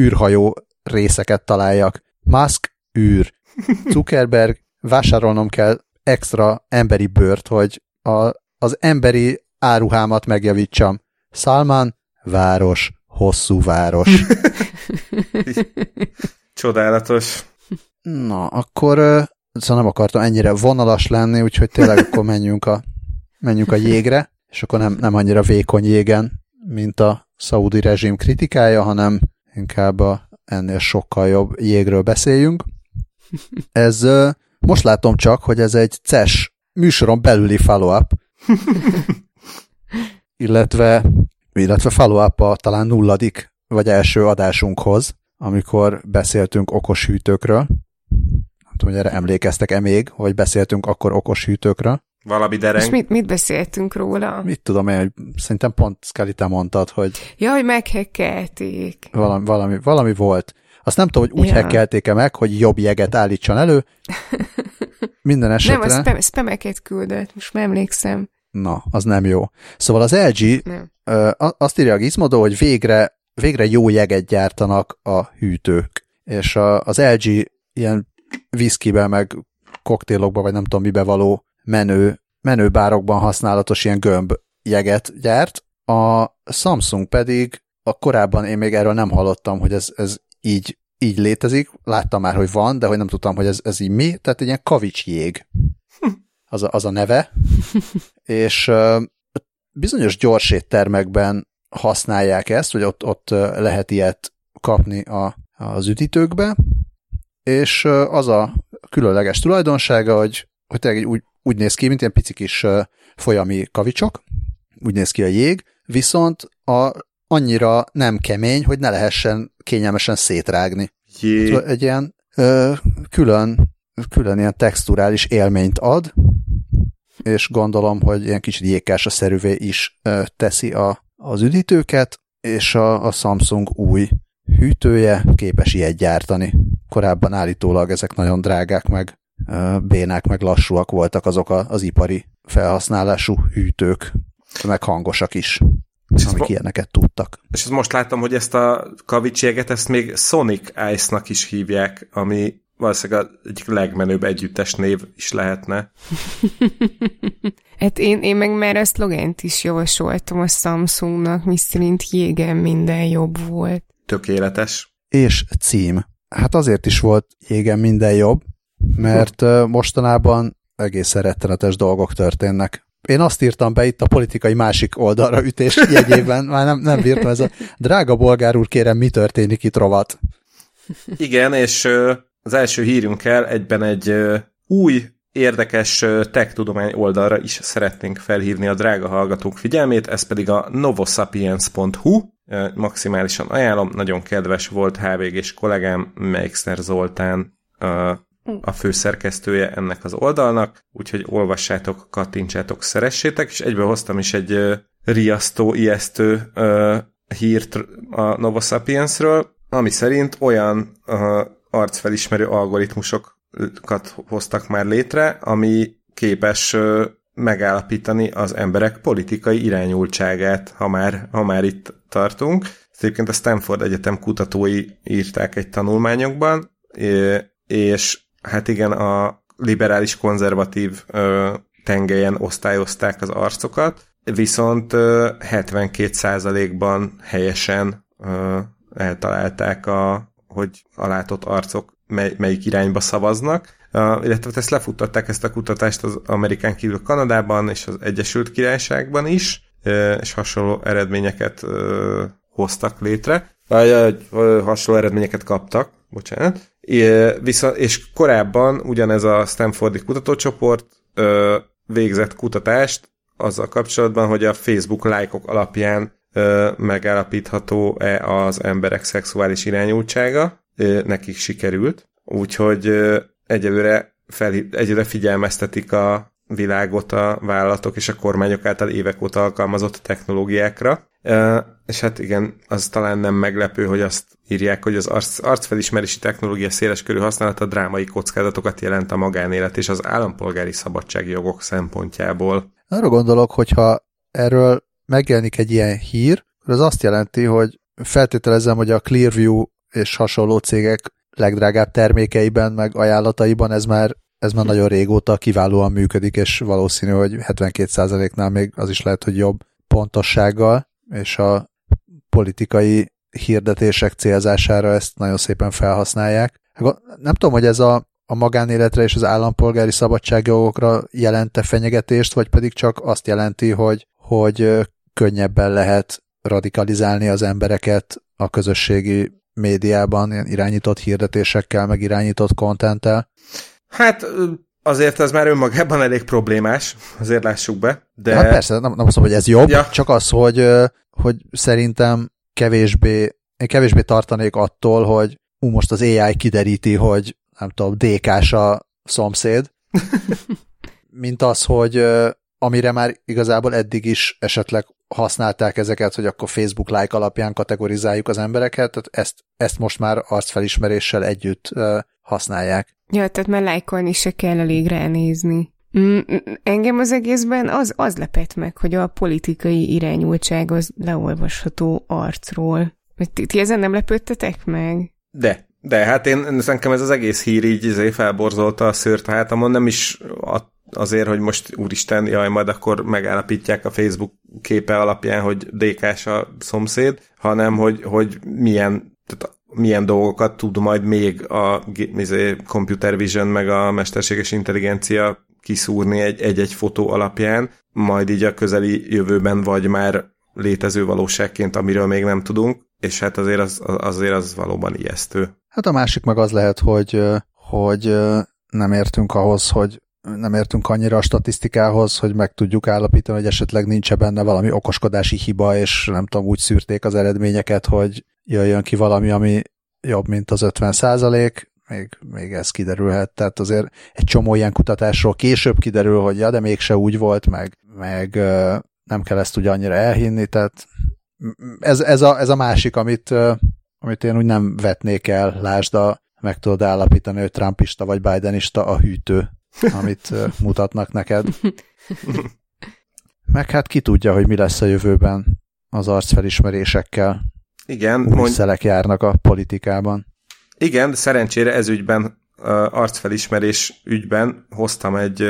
űrhajó részeket találjak. Musk, űr. [LAUGHS] Zuckerberg, vásárolnom kell extra emberi bőrt, hogy a, az emberi áruhámat megjavítsam. Salman, város, hosszú város. [LAUGHS] Csodálatos. Na, akkor szóval nem akartam ennyire vonalas lenni, úgyhogy tényleg akkor menjünk a, menjünk a jégre, és akkor nem, nem annyira vékony jégen, mint a szaudi rezsim kritikája, hanem inkább a ennél sokkal jobb jégről beszéljünk. Ez most látom csak, hogy ez egy CES műsoron belüli follow-up, illetve, illetve follow-up a talán nulladik vagy első adásunkhoz, amikor beszéltünk okos hűtőkről tudom, hogy erre emlékeztek-e még, hogy beszéltünk akkor okos hűtőkről. Valami dereng. És mit, mit beszéltünk róla? Mit tudom én, hogy szerintem pont Skelly, te mondtad, hogy... Ja, hogy meghekkelték. Valami, valami, valami volt. Azt nem tudom, hogy úgy ja. hekkelték-e meg, hogy jobb jeget állítson elő. [LAUGHS] Minden esetre... Nem, a spam, spameket küldött, most már emlékszem. Na, az nem jó. Szóval az LG nem. Ö, azt írja a Gizmodo, hogy végre, végre jó jeget gyártanak a hűtők. És a, az LG ilyen viszkibe, meg koktélokba, vagy nem tudom mibe való menő, menő bárokban használatos ilyen gömb jeget gyárt. A Samsung pedig, a korábban én még erről nem hallottam, hogy ez, ez így, így létezik. Láttam már, hogy van, de hogy nem tudtam, hogy ez, ez így mi. Tehát egy ilyen kavics jég. Az a, az a neve. [LAUGHS] És bizonyos gyorséttermekben használják ezt, hogy ott, ott lehet ilyet kapni a, az üdítőkbe, és az a különleges tulajdonsága, hogy, hogy tényleg úgy, úgy néz ki, mint ilyen pici kis folyami kavicsok, úgy néz ki a jég, viszont a, annyira nem kemény, hogy ne lehessen kényelmesen szétrágni. Jé. Egy ilyen ö, külön, külön ilyen texturális élményt ad, és gondolom, hogy ilyen kicsit jékása szerűvé is ö, teszi a, az üdítőket, és a, a Samsung új hűtője képes ilyet gyártani. Korábban állítólag ezek nagyon drágák, meg bénák, meg lassúak voltak azok a, az ipari felhasználású hűtők, meg hangosak is, És amik ilyeneket tudtak. És most láttam, hogy ezt a kavicséget, ezt még Sonic Ice-nak is hívják, ami valószínűleg az egyik legmenőbb együttes név is lehetne. [LAUGHS] Hát én, én meg már a szlogent is javasoltam a Samsungnak, miszerint jégen minden jobb volt. Tökéletes. és cím. Hát azért is volt jégen minden jobb, mert mostanában egészen rettenetes dolgok történnek. Én azt írtam be itt a politikai másik oldalra ütés [LAUGHS] jegyében, már nem, nem bírtam ez a drága bolgár úr, kérem, mi történik itt rovat. Igen, és az első hírünkkel egyben egy új, érdekes ö, tech-tudomány oldalra is szeretnénk felhívni a drága hallgatók figyelmét, ez pedig a novosapiens.hu, maximálisan ajánlom, nagyon kedves volt HVG-s kollégám, Meixner Zoltán, a főszerkesztője ennek az oldalnak, úgyhogy olvassátok, kattintsátok, szeressétek, és egybe hoztam is egy riasztó, ijesztő hírt a Nova Sapiensről, ami szerint olyan arcfelismerő algoritmusokat hoztak már létre, ami képes megállapítani az emberek politikai irányultságát, ha már, ha már itt tartunk. Ezt egyébként a Stanford Egyetem kutatói írták egy tanulmányokban, és hát igen, a liberális konzervatív tengelyen osztályozták az arcokat, viszont ö, 72%-ban helyesen eltalálták, a, hogy a látott arcok mely, melyik irányba szavaznak, uh, illetve ezt lefuttatták ezt a kutatást az Amerikán kívül Kanadában és az Egyesült Királyságban is, és hasonló eredményeket uh, hoztak létre, vagy uh, hasonló eredményeket kaptak, bocsánat. É, viszont, és korábban ugyanez a Stanfordi kutatócsoport végzett kutatást azzal kapcsolatban, hogy a Facebook lájkok alapján megállapítható-e az emberek szexuális irányultsága. Nekik sikerült. Úgyhogy egyelőre, fel, egyelőre figyelmeztetik a világot a vállalatok és a kormányok által évek óta alkalmazott technológiákra. És hát igen, az talán nem meglepő, hogy azt írják, hogy az arc, arcfelismerési technológia széleskörű használata drámai kockázatokat jelent a magánélet és az állampolgári szabadságjogok szempontjából. Arra gondolok, hogyha erről megjelenik egy ilyen hír, az azt jelenti, hogy feltételezem, hogy a Clearview és hasonló cégek legdrágább termékeiben, meg ajánlataiban ez már, ez már nagyon régóta kiválóan működik, és valószínű, hogy 72%-nál még az is lehet, hogy jobb pontossággal, és a politikai hirdetések célzására ezt nagyon szépen felhasználják. Nem tudom, hogy ez a, a magánéletre és az állampolgári szabadságjogokra jelente fenyegetést, vagy pedig csak azt jelenti, hogy, hogy könnyebben lehet radikalizálni az embereket a közösségi médiában ilyen irányított hirdetésekkel, meg irányított kontenttel. Hát azért ez már önmagában elég problémás, azért lássuk be. De... Hát persze, nem, nem azt mondom, hogy ez jobb, ja. csak az, hogy, hogy szerintem kevésbé, én kevésbé tartanék attól, hogy ú, most az AI kideríti, hogy nem tudom, DK-s a szomszéd, [LAUGHS] mint az, hogy amire már igazából eddig is esetleg használták ezeket, hogy akkor Facebook like alapján kategorizáljuk az embereket, tehát ezt, ezt most már arcfelismeréssel együtt uh, használják. Ja, tehát már lájkolni se kell elég ránézni. Mm, engem az egészben az, az lepett meg, hogy a politikai irányultság az leolvasható arcról. Ti, ti ezen nem lepődtetek meg? De, de hát én, nekem ez az egész hír így izé felborzolta a szőrt a hátamon, nem is a azért, hogy most úristen, jaj, majd akkor megállapítják a Facebook képe alapján, hogy DK-s a szomszéd, hanem hogy, hogy milyen, tehát milyen dolgokat tud majd még a izé, computer vision meg a mesterséges intelligencia kiszúrni egy-egy fotó alapján, majd így a közeli jövőben vagy már létező valóságként, amiről még nem tudunk, és hát azért az, azért az valóban ijesztő. Hát a másik meg az lehet, hogy, hogy nem értünk ahhoz, hogy nem értünk annyira a statisztikához, hogy meg tudjuk állapítani, hogy esetleg nincs benne valami okoskodási hiba, és nem tudom, úgy szűrték az eredményeket, hogy jöjjön ki valami, ami jobb, mint az 50 százalék, még, még ez kiderülhet. Tehát azért egy csomó ilyen kutatásról később kiderül, hogy ja, de mégse úgy volt, meg, meg nem kell ezt ugye annyira elhinni, tehát ez, ez, a, ez a másik, amit, amit én úgy nem vetnék el, lásd a, meg tudod állapítani, hogy Trumpista vagy Bidenista a hűtő, amit mutatnak neked. Meg hát ki tudja, hogy mi lesz a jövőben az arcfelismerésekkel. Igen. Új mond... szelek járnak a politikában. Igen, de szerencsére ez ügyben, arcfelismerés ügyben hoztam egy,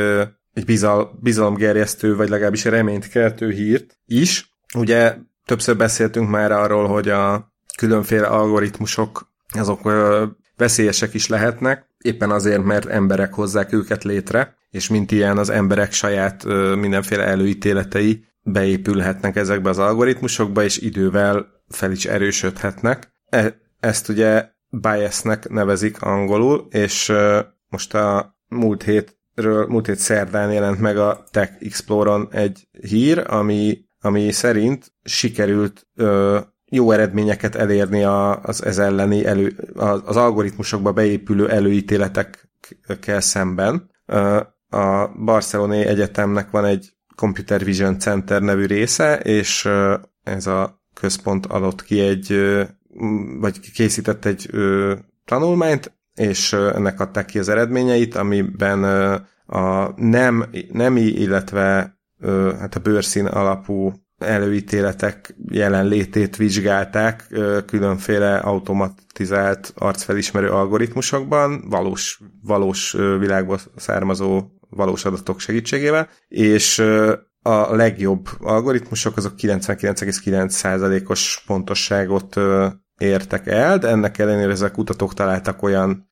egy bizal, bizalomgerjesztő, vagy legalábbis reményt keltő hírt is. Ugye többször beszéltünk már arról, hogy a különféle algoritmusok azok veszélyesek is lehetnek, éppen azért, mert emberek hozzák őket létre, és mint ilyen az emberek saját mindenféle előítéletei beépülhetnek ezekbe az algoritmusokba, és idővel fel is erősödhetnek. E, ezt ugye biasnek nevezik angolul, és most a múlt hétről, múlt hét szerdán jelent meg a Tech Exploron egy hír, ami, ami szerint sikerült jó eredményeket elérni az ez elleni elő, az algoritmusokba beépülő előítéletekkel szemben. A Barcelonai Egyetemnek van egy Computer Vision Center nevű része, és ez a központ adott ki egy, vagy készített egy tanulmányt, és ennek adták ki az eredményeit, amiben a nem, nemi, illetve hát a bőrszín alapú előítéletek jelenlétét vizsgálták különféle automatizált arcfelismerő algoritmusokban, valós, valós világból származó valós adatok segítségével, és a legjobb algoritmusok azok 99,9%-os pontosságot értek el, de ennek ellenére ezek kutatók találtak olyan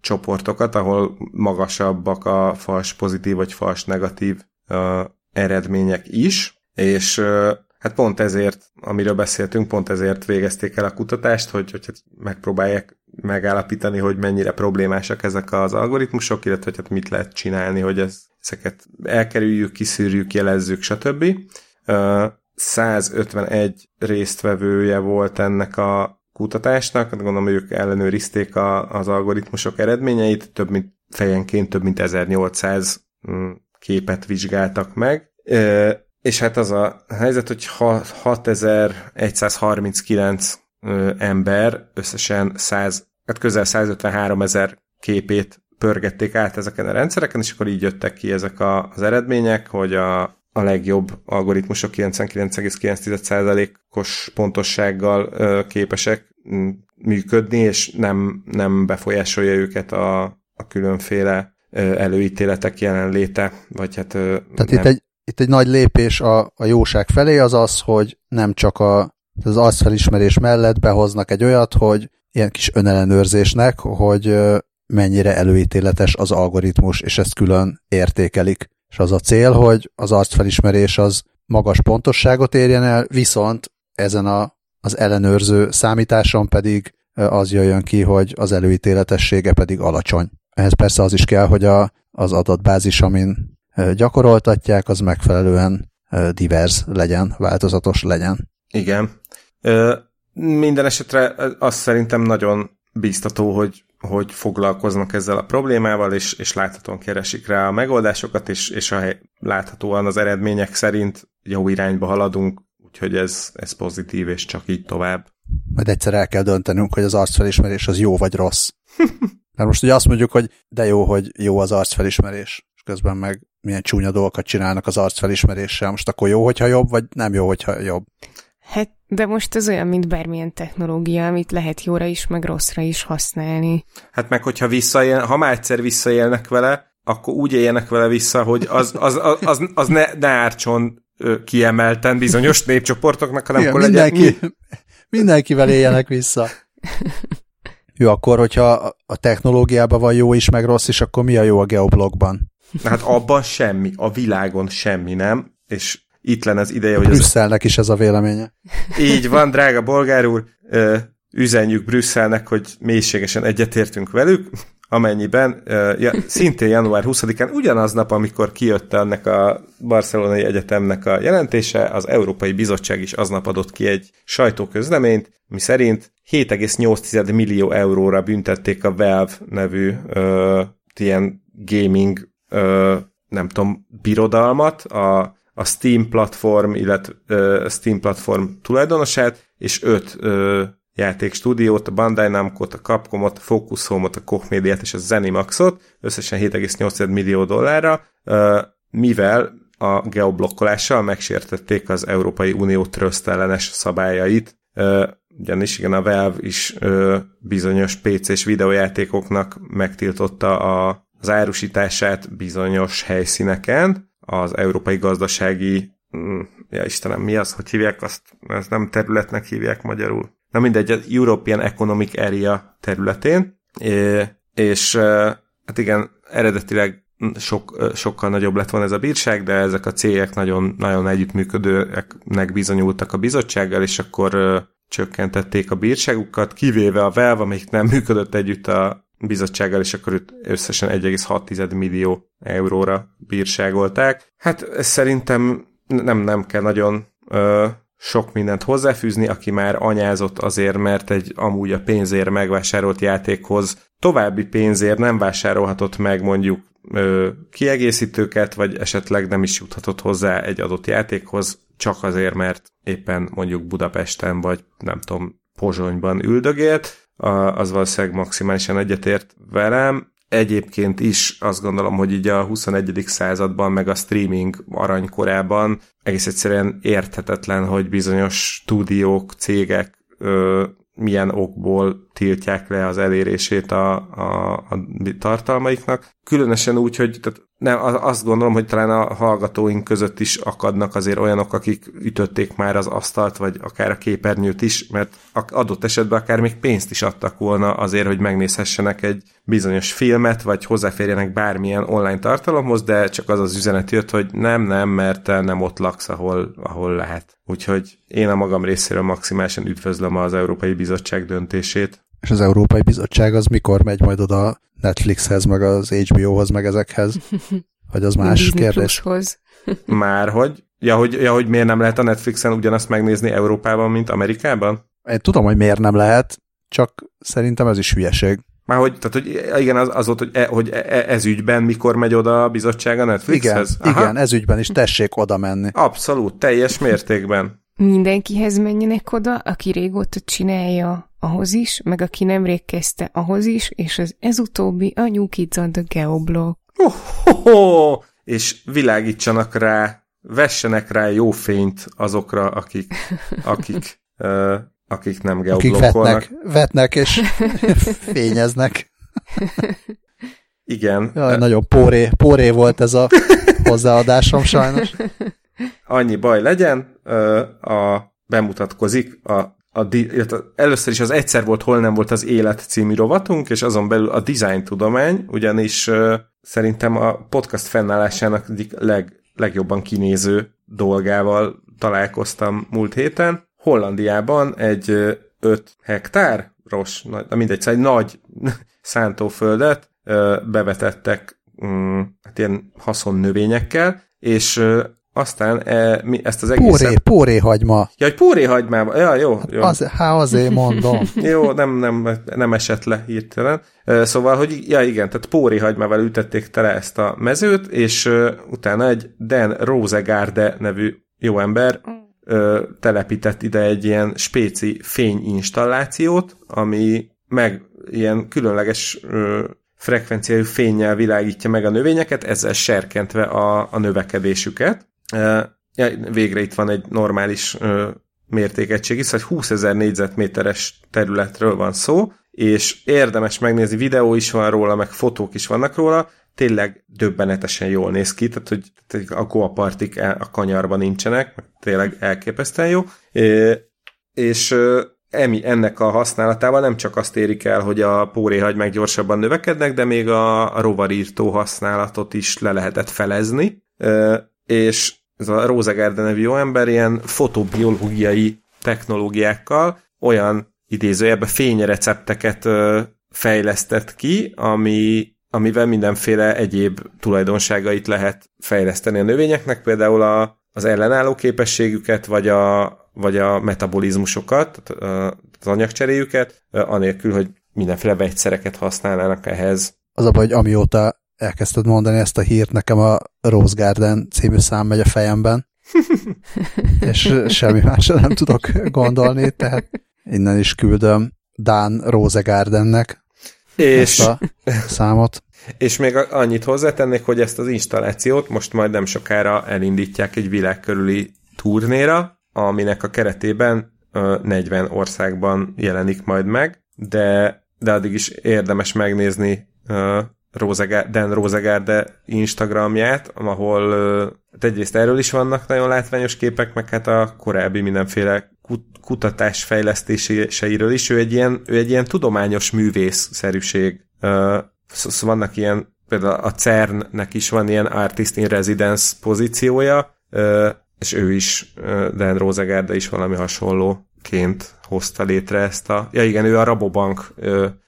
csoportokat, ahol magasabbak a fals pozitív vagy fals negatív eredmények is, és hát pont ezért, amiről beszéltünk, pont ezért végezték el a kutatást, hogy, hogy hát megpróbálják megállapítani, hogy mennyire problémásak ezek az algoritmusok, illetve hogy hát mit lehet csinálni, hogy ez, ezeket elkerüljük, kiszűrjük, jelezzük, stb. 151 résztvevője volt ennek a kutatásnak, hát gondolom, ők ellenőrizték a, az algoritmusok eredményeit, több mint fejenként több mint 1800 mm, képet vizsgáltak meg, és hát az a helyzet, hogy 6139 ember összesen 100, hát közel 153 ezer képét pörgették át ezeken a rendszereken, és akkor így jöttek ki ezek a, az eredmények, hogy a, a legjobb algoritmusok 99,9%-os pontossággal ö, képesek működni, és nem, nem befolyásolja őket a, a különféle előítéletek jelenléte, vagy hát... Tehát nem. itt egy itt egy nagy lépés a, a jóság felé az az, hogy nem csak a, az arcfelismerés mellett behoznak egy olyat, hogy ilyen kis önellenőrzésnek, hogy mennyire előítéletes az algoritmus, és ezt külön értékelik. És az a cél, hogy az arcfelismerés az magas pontosságot érjen el, viszont ezen a, az ellenőrző számításon pedig az jöjjön ki, hogy az előítéletessége pedig alacsony. Ehhez persze az is kell, hogy a, az adatbázis, amin gyakoroltatják, az megfelelően divers legyen, változatos legyen. Igen. Minden esetre azt szerintem nagyon biztató, hogy, hogy foglalkoznak ezzel a problémával, és, és láthatóan keresik rá a megoldásokat, és, és a, láthatóan az eredmények szerint jó irányba haladunk, úgyhogy ez, ez pozitív, és csak így tovább. Majd egyszer el kell döntenünk, hogy az arcfelismerés az jó vagy rossz. [LAUGHS] Mert most ugye azt mondjuk, hogy de jó, hogy jó az arcfelismerés, és közben meg milyen csúnya dolgokat csinálnak az arcfelismeréssel. Most akkor jó, hogyha jobb, vagy nem jó, hogyha jobb? Hát, de most ez olyan, mint bármilyen technológia, amit lehet jóra is, meg rosszra is használni. Hát meg, hogyha visszaél, ha már egyszer visszaélnek vele, akkor úgy éljenek vele vissza, hogy az, az, az, az, az ne, ne ártson kiemelten bizonyos népcsoportoknak, hanem Igen, akkor mindenki, legyen... [LAUGHS] Mindenkivel éljenek vissza. [LAUGHS] Jó, akkor, hogyha a technológiában van jó is, meg rossz is, akkor mi a jó a geoblogban? Hát abban semmi, a világon semmi, nem? És itt lenne az ideje, hogy... Brüsszelnek az... is ez a véleménye. Így van, drága bolgár úr, üzenjük Brüsszelnek, hogy mélységesen egyetértünk velük, amennyiben ja, szintén január 20-án, ugyanaz nap, amikor kijött ennek a Barcelonai Egyetemnek a jelentése, az Európai Bizottság is aznap adott ki egy sajtóközleményt, mi szerint 7,8 millió euróra büntették a Valve nevű uh, ilyen gaming uh, nem tudom, birodalmat, a, a Steam platform, illetve uh, Steam platform tulajdonosát, és öt uh, játékstúdiót, a Bandai Namco-t, a Capcomot, a Focus Home-ot, a Koch Media-t és a Zenimaxot, összesen 7,8 millió dollárra, mivel a geoblokkolással megsértették az Európai Unió trösztellenes szabályait, ugyanis igen, a Valve is bizonyos PC-s videójátékoknak megtiltotta a, az árusítását bizonyos helyszíneken, az európai gazdasági, mm, ja Istenem, mi az, hogy hívják azt, ezt nem területnek hívják magyarul, na mindegy, az European Economic Area területén, és hát igen, eredetileg sok, sokkal nagyobb lett volna ez a bírság, de ezek a cégek nagyon, nagyon együttműködőeknek bizonyultak a bizottsággal, és akkor csökkentették a bírságukat, kivéve a Valve, amelyik nem működött együtt a bizottsággal, és akkor őt összesen 1,6 millió euróra bírságolták. Hát szerintem nem, nem kell nagyon ö, sok mindent hozzáfűzni, aki már anyázott azért, mert egy amúgy a pénzért megvásárolt játékhoz további pénzért nem vásárolhatott meg mondjuk ö, kiegészítőket, vagy esetleg nem is juthatott hozzá egy adott játékhoz, csak azért, mert éppen mondjuk Budapesten, vagy nem tudom, Pozsonyban üldögélt, az valószínűleg maximálisan egyetért velem. Egyébként is azt gondolom, hogy így a 21. században, meg a streaming aranykorában egész egyszerűen érthetetlen, hogy bizonyos stúdiók, cégek ö, milyen okból tiltják le az elérését a, a, a tartalmaiknak. Különösen úgy, hogy tehát nem, azt gondolom, hogy talán a hallgatóink között is akadnak azért olyanok, akik ütötték már az asztalt, vagy akár a képernyőt is, mert adott esetben akár még pénzt is adtak volna azért, hogy megnézhessenek egy bizonyos filmet, vagy hozzáférjenek bármilyen online tartalomhoz, de csak az az üzenet jött, hogy nem, nem, mert te nem ott laksz, ahol, ahol lehet. Úgyhogy én a magam részéről maximálisan üdvözlöm az Európai Bizottság döntését. És az Európai Bizottság az mikor megy majd oda Netflixhez, meg az HBO-hoz, meg ezekhez? [LAUGHS] Vagy az más Disney kérdés? [LAUGHS] Már hogy? Ja, hogy? ja, hogy miért nem lehet a Netflixen ugyanazt megnézni Európában, mint Amerikában? Én tudom, hogy miért nem lehet, csak szerintem ez is hülyeség. Már hogy, tehát, hogy igen, az, az volt, hogy, e, hogy e, ez ügyben mikor megy oda a bizottság a Netflixhez? Igen, igen, ez ügyben is tessék oda menni. Abszolút, teljes mértékben. Mindenkihez menjenek oda, aki régóta csinálja ahhoz is, meg aki nemrég kezdte ahhoz is, és az ez utóbbi a New Kids on the Geoblock. Oh, oh, oh. És világítsanak rá, vessenek rá jó fényt azokra, akik, [LAUGHS] akik uh, akik nem geoblokkolnak. Akik vetnek, vetnek és [LAUGHS] fényeznek. Igen. Jaj, nagyon póré, póré volt ez a [LAUGHS] hozzáadásom sajnos. Annyi baj legyen, a bemutatkozik a, a, először is az egyszer volt, hol nem volt az élet című rovatunk, és azon belül a design tudomány, ugyanis szerintem a podcast fennállásának egyik leg, legjobban kinéző dolgával találkoztam múlt héten, Hollandiában egy 5 hektár, rossz, na mindegy, szóval egy nagy [LAUGHS] szántóföldet bevetettek mm, hát ilyen haszonnövényekkel, és aztán e, mi ezt az egészet... Póré, póréhagyma. Ja, egy póréhagyma. Ja, jó, jó. Az, há, azért mondom. [LAUGHS] jó, nem, nem, nem esett le hirtelen. Szóval, hogy ja igen, tehát póréhagymával ütették tele ezt a mezőt, és utána egy Dan Rosegarde nevű jó ember ö, telepített ide egy ilyen spéci fényinstallációt, ami meg ilyen különleges ö, frekvenciájú fényjel világítja meg a növényeket, ezzel serkentve a, a növekedésüket. Ja, végre itt van egy normális mértékegység is, hogy 20 ezer négyzetméteres területről van szó, és érdemes megnézni, videó is van róla, meg fotók is vannak róla, tényleg döbbenetesen jól néz ki, tehát hogy a goapartik a kanyarban nincsenek, tényleg elképesztően jó, és emi, ennek a használatával nem csak azt érik el, hogy a póréhagy gyorsabban növekednek, de még a, a rovarírtó használatot is le lehetett felezni, és ez a Rosegárde nevű jó ember ilyen fotobiológiai technológiákkal olyan idézőjelben fényrecepteket fejlesztett ki, ami, amivel mindenféle egyéb tulajdonságait lehet fejleszteni a növényeknek, például a, az ellenálló képességüket, vagy a, vagy a metabolizmusokat, az anyagcseréjüket, anélkül, hogy mindenféle vegyszereket használnának ehhez. Az a baj, hogy amióta elkezdted mondani ezt a hírt, nekem a Rose Garden című szám megy a fejemben, [LAUGHS] és semmi másra nem tudok gondolni, tehát innen is küldöm Dan Rose Gardennek és... ezt a számot. És még annyit hozzátennék, hogy ezt az installációt most majd nem sokára elindítják egy világ körüli turnéra, aminek a keretében 40 országban jelenik majd meg, de, de addig is érdemes megnézni Rosegard, Dan Rosegárde Instagramját, ahol hát egyrészt erről is vannak nagyon látványos képek, meg hát a korábbi mindenféle kutatás fejlesztéseiről is. Ő egy ilyen, ő egy ilyen tudományos művész-szerűség. Szóval vannak ilyen, például a CERN-nek is van ilyen Artist in Residence pozíciója, és ő is, Dan Rosegárde is valami hasonlóként hozta létre ezt a... Ja igen, ő a Rabobank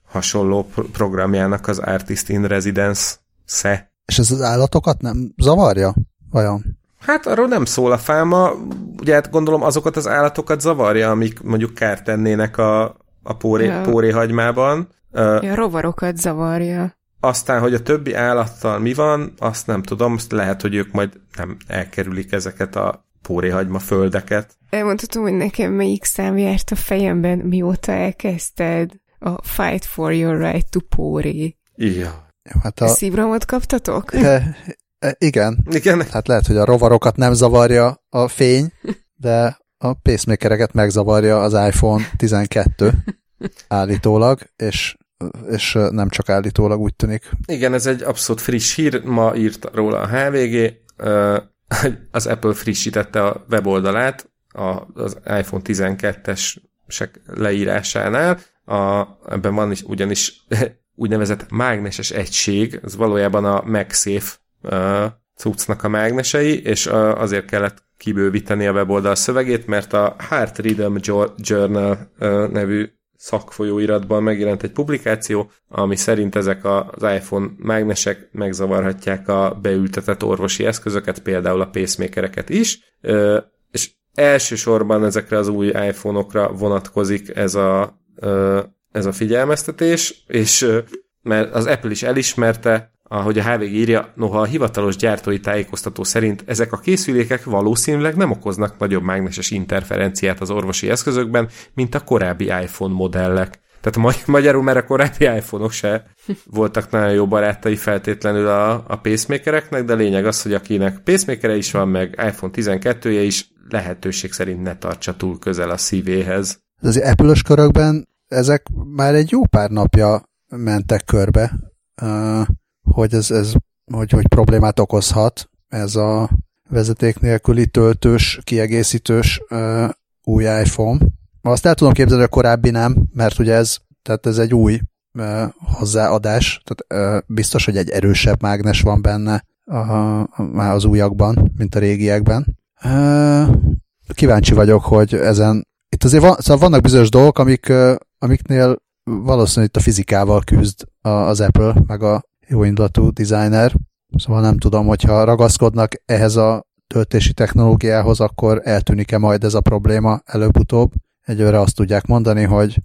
hasonló programjának az Artist in Residence-se. És ez az állatokat nem zavarja? Vajon? Hát arról nem szól a fáma, ugye hát gondolom azokat az állatokat zavarja, amik mondjuk kárt tennének a, a póré, ja. póréhagymában. Ja, rovarokat zavarja. Aztán, hogy a többi állattal mi van, azt nem tudom, azt lehet, hogy ők majd nem elkerülik ezeket a póréhagyma földeket. Elmondhatom, hogy nekem melyik szám járt a fejemben, mióta elkezdted a Fight for your right to póré. Ja. Hát a... Szívramot kaptatok? E, e, igen. igen. Hát lehet, hogy a rovarokat nem zavarja a fény, de a pacemakereket megzavarja az iPhone 12 állítólag, és és nem csak állítólag úgy tűnik. Igen, ez egy abszolút friss hír, ma írt róla a HVG, az Apple frissítette a weboldalát az iPhone 12-es leírásánál, a, ebben van is ugyanis [LAUGHS] úgynevezett mágneses egység, ez valójában a MagSafe uh, cuccnak a mágnesei, és uh, azért kellett kibővíteni a weboldal szövegét, mert a Heart Rhythm Journal uh, nevű szakfolyóiratban megjelent egy publikáció, ami szerint ezek az iPhone mágnesek megzavarhatják a beültetett orvosi eszközöket, például a pacemakereket is, és elsősorban ezekre az új iPhone-okra vonatkozik ez a, ez a figyelmeztetés, és mert az Apple is elismerte, ahogy a HVG írja, noha a hivatalos gyártói tájékoztató szerint ezek a készülékek valószínűleg nem okoznak nagyobb mágneses interferenciát az orvosi eszközökben, mint a korábbi iPhone modellek. Tehát magyarul, mert a korábbi iPhone-ok se voltak nagyon jó barátai feltétlenül a, a pacemakereknek, de lényeg az, hogy akinek pacemakere is van, meg iPhone 12-je is lehetőség szerint ne tartsa túl közel a szívéhez. Az Apple-ös körökben ezek már egy jó pár napja mentek körbe, hogy ez, ez hogy, hogy problémát okozhat ez a vezeték nélküli töltős, kiegészítős új iPhone. Azt el tudom képzelni, hogy a korábbi nem, mert ugye ez, tehát ez egy új hozzáadás, tehát biztos, hogy egy erősebb mágnes van benne már az újakban, mint a régiekben. Kíváncsi vagyok, hogy ezen itt azért van, szóval vannak bizonyos dolgok, amik, amiknél valószínűleg itt a fizikával küzd az Apple, meg a jó designer, szóval nem tudom, hogyha ragaszkodnak ehhez a töltési technológiához, akkor eltűnik-e majd ez a probléma előbb-utóbb. Egyőre azt tudják mondani, hogy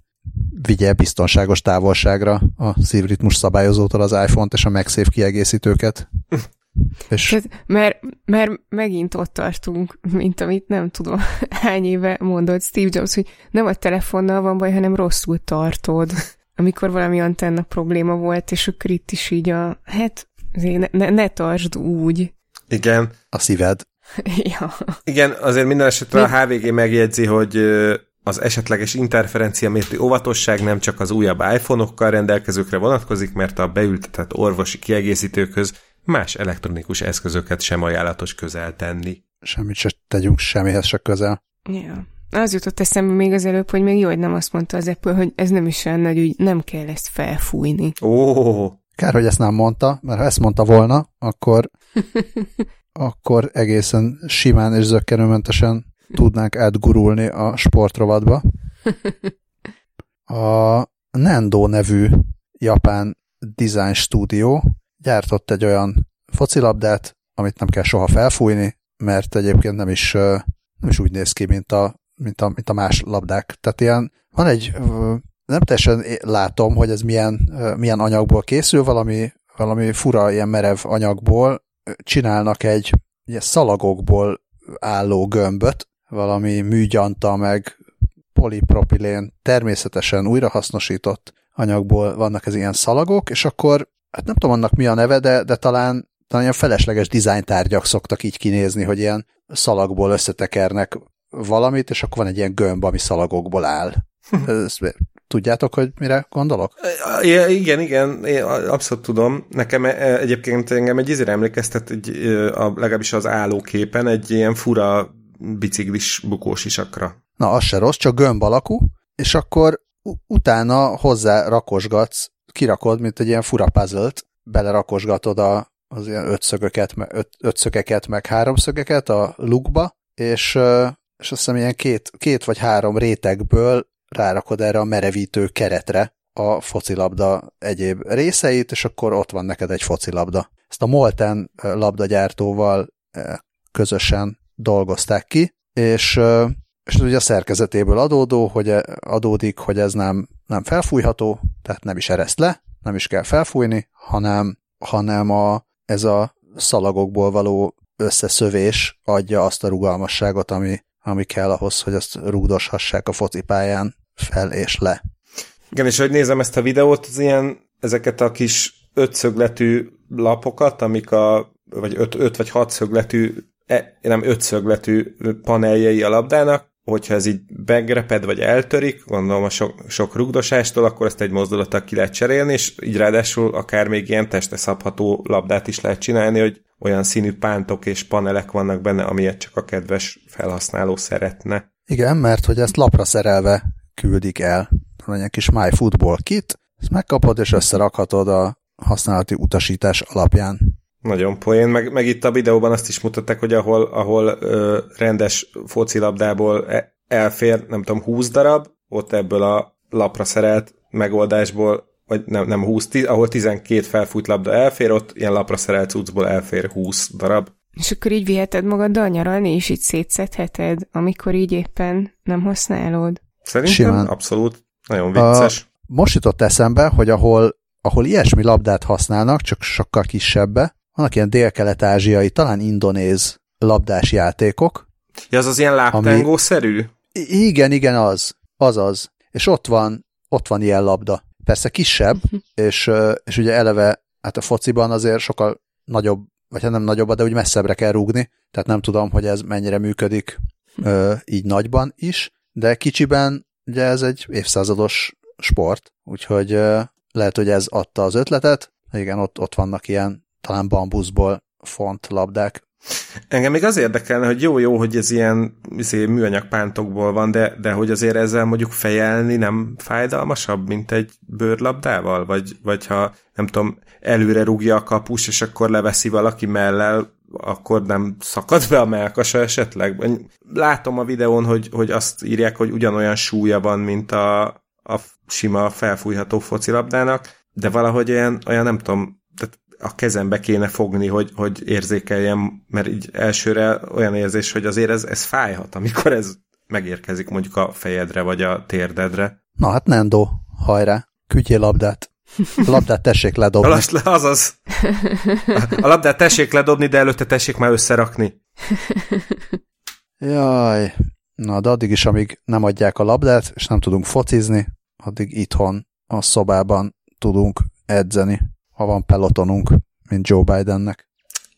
vigye biztonságos távolságra a szívritmus szabályozótól az iPhone-t és a MagSafe kiegészítőket. [LAUGHS] És... Tehát, mert, mert megint ott tartunk, mint amit nem tudom [LAUGHS] hány éve mondott Steve Jobs, hogy nem a telefonnal van baj, hanem rosszul tartod. Amikor valami antenna probléma volt, és akkor itt is így a, hát ne, ne, ne tartsd úgy. Igen. A szíved. [LAUGHS] ja. Igen, azért minden esetre a HVG megjegyzi, hogy az esetleges interferencia mérti óvatosság nem csak az újabb iPhone-okkal rendelkezőkre vonatkozik, mert a beültetett orvosi kiegészítőkhöz más elektronikus eszközöket sem ajánlatos közel tenni. Semmit se tegyünk semmihez se közel. Ja. Az jutott eszembe még az előbb, hogy még jó, hogy nem azt mondta az Apple, hogy ez nem is olyan nagy ügy, nem kell ezt felfújni. Ó! Kár, hogy ezt nem mondta, mert ha ezt mondta volna, akkor, [LAUGHS] akkor egészen simán és zöggenőmentesen tudnánk átgurulni a sportrovatba. [LAUGHS] A Nendo nevű japán design stúdió gyártott egy olyan focilabdát, amit nem kell soha felfújni, mert egyébként nem is, nem is úgy néz ki, mint a, mint a, mint a más labdák. Tehát ilyen, van egy, nem teljesen látom, hogy ez milyen, milyen anyagból készül, valami, valami fura, ilyen merev anyagból csinálnak egy ugye, szalagokból álló gömböt, valami műgyanta, meg polipropilén természetesen újrahasznosított anyagból vannak ez ilyen szalagok, és akkor, hát nem tudom annak mi a neve, de, de talán, talán ilyen felesleges dizájntárgyak szoktak így kinézni, hogy ilyen szalagból összetekernek valamit, és akkor van egy ilyen gömb, ami szalagokból áll. Ezt tudjátok, hogy mire gondolok? I- igen, igen, én abszolút tudom. Nekem e, egyébként engem egy izére emlékeztet, egy, a, legalábbis az állóképen, egy ilyen fura biciklis bukós isakra. Na, az se rossz, csak gömb alakú, és akkor utána hozzá rakosgatsz, kirakod, mint egy ilyen fura puzzle-t, belerakosgatod a, az ilyen ötszögöket, öt, ötszögeket, meg háromszögeket a lukba, és, és azt hiszem ilyen két, két vagy három rétegből rárakod erre a merevítő keretre a focilabda egyéb részeit, és akkor ott van neked egy focilabda. Ezt a Molten labdagyártóval közösen dolgozták ki, és és ugye a szerkezetéből adódó, hogy e, adódik, hogy ez nem, nem felfújható, tehát nem is ereszt le, nem is kell felfújni, hanem, hanem a, ez a szalagokból való összeszövés adja azt a rugalmasságot, ami, ami kell ahhoz, hogy azt rúgdoshassák a focipályán fel és le. Igen, és hogy nézem ezt a videót, az ilyen, ezeket a kis ötszögletű lapokat, amik a, vagy öt, öt vagy hat szögletű, e, nem ötszögletű paneljei a labdának, hogyha ez így begreped vagy eltörik, gondolom a sok, sok rugdosástól, akkor ezt egy mozdulattal ki lehet cserélni, és így ráadásul akár még ilyen teste szabható labdát is lehet csinálni, hogy olyan színű pántok és panelek vannak benne, amilyet csak a kedves felhasználó szeretne. Igen, mert hogy ezt lapra szerelve küldik el. Van egy kis MyFootball kit, ezt megkapod és összerakhatod a használati utasítás alapján. Nagyon poén, meg, meg itt a videóban azt is mutatták, hogy ahol, ahol ö, rendes focilabdából e, elfér, nem tudom, 20 darab, ott ebből a lapra szerelt megoldásból, vagy nem, nem 20, tiz, ahol 12 felfújt labda elfér, ott ilyen lapra szerelt cuccból elfér 20 darab. És akkor így viheted magaddal nyaralni, és így szétszedheted, amikor így éppen nem használod. Szerintem Simán. abszolút nagyon vicces. A, most jutott eszembe, hogy ahol, ahol ilyesmi labdát használnak, csak sokkal kisebbe, vannak ilyen dél-kelet-ázsiai, talán indonéz labdás játékok. Ja, az az ilyen láptángó-szerű? Ami... Igen, igen, az. Az az. És ott van, ott van ilyen labda. Persze kisebb, [LAUGHS] és, és ugye eleve, hát a fociban azért sokkal nagyobb, vagy hát nem nagyobb, de úgy messzebbre kell rúgni, tehát nem tudom, hogy ez mennyire működik így nagyban is, de kicsiben ugye ez egy évszázados sport, úgyhogy lehet, hogy ez adta az ötletet. Igen, ott, ott vannak ilyen talán bambuszból font labdák. Engem még az érdekelne, hogy jó-jó, hogy ez ilyen izé, műanyag pántokból van, de, de hogy azért ezzel mondjuk fejelni nem fájdalmasabb, mint egy bőrlabdával? Vagy, vagy ha nem tudom, előre rúgja a kapus, és akkor leveszi valaki mellel, akkor nem szakad be a melkasa esetleg? Látom a videón, hogy, hogy azt írják, hogy ugyanolyan súlya van, mint a, a sima felfújható focilabdának, de valahogy olyan, olyan nem tudom, a kezembe kéne fogni, hogy, hogy érzékeljem, mert így elsőre olyan érzés, hogy azért ez, ez fájhat, amikor ez megérkezik mondjuk a fejedre, vagy a térdedre. Na hát Nando, hajrá, küldjél labdát. A labdát tessék ledobni. Az, azaz. A labdát tessék ledobni, de előtte tessék már összerakni. Jaj. Na, de addig is, amíg nem adják a labdát, és nem tudunk focizni, addig itthon a szobában tudunk edzeni ha van pelotonunk, mint Joe Bidennek.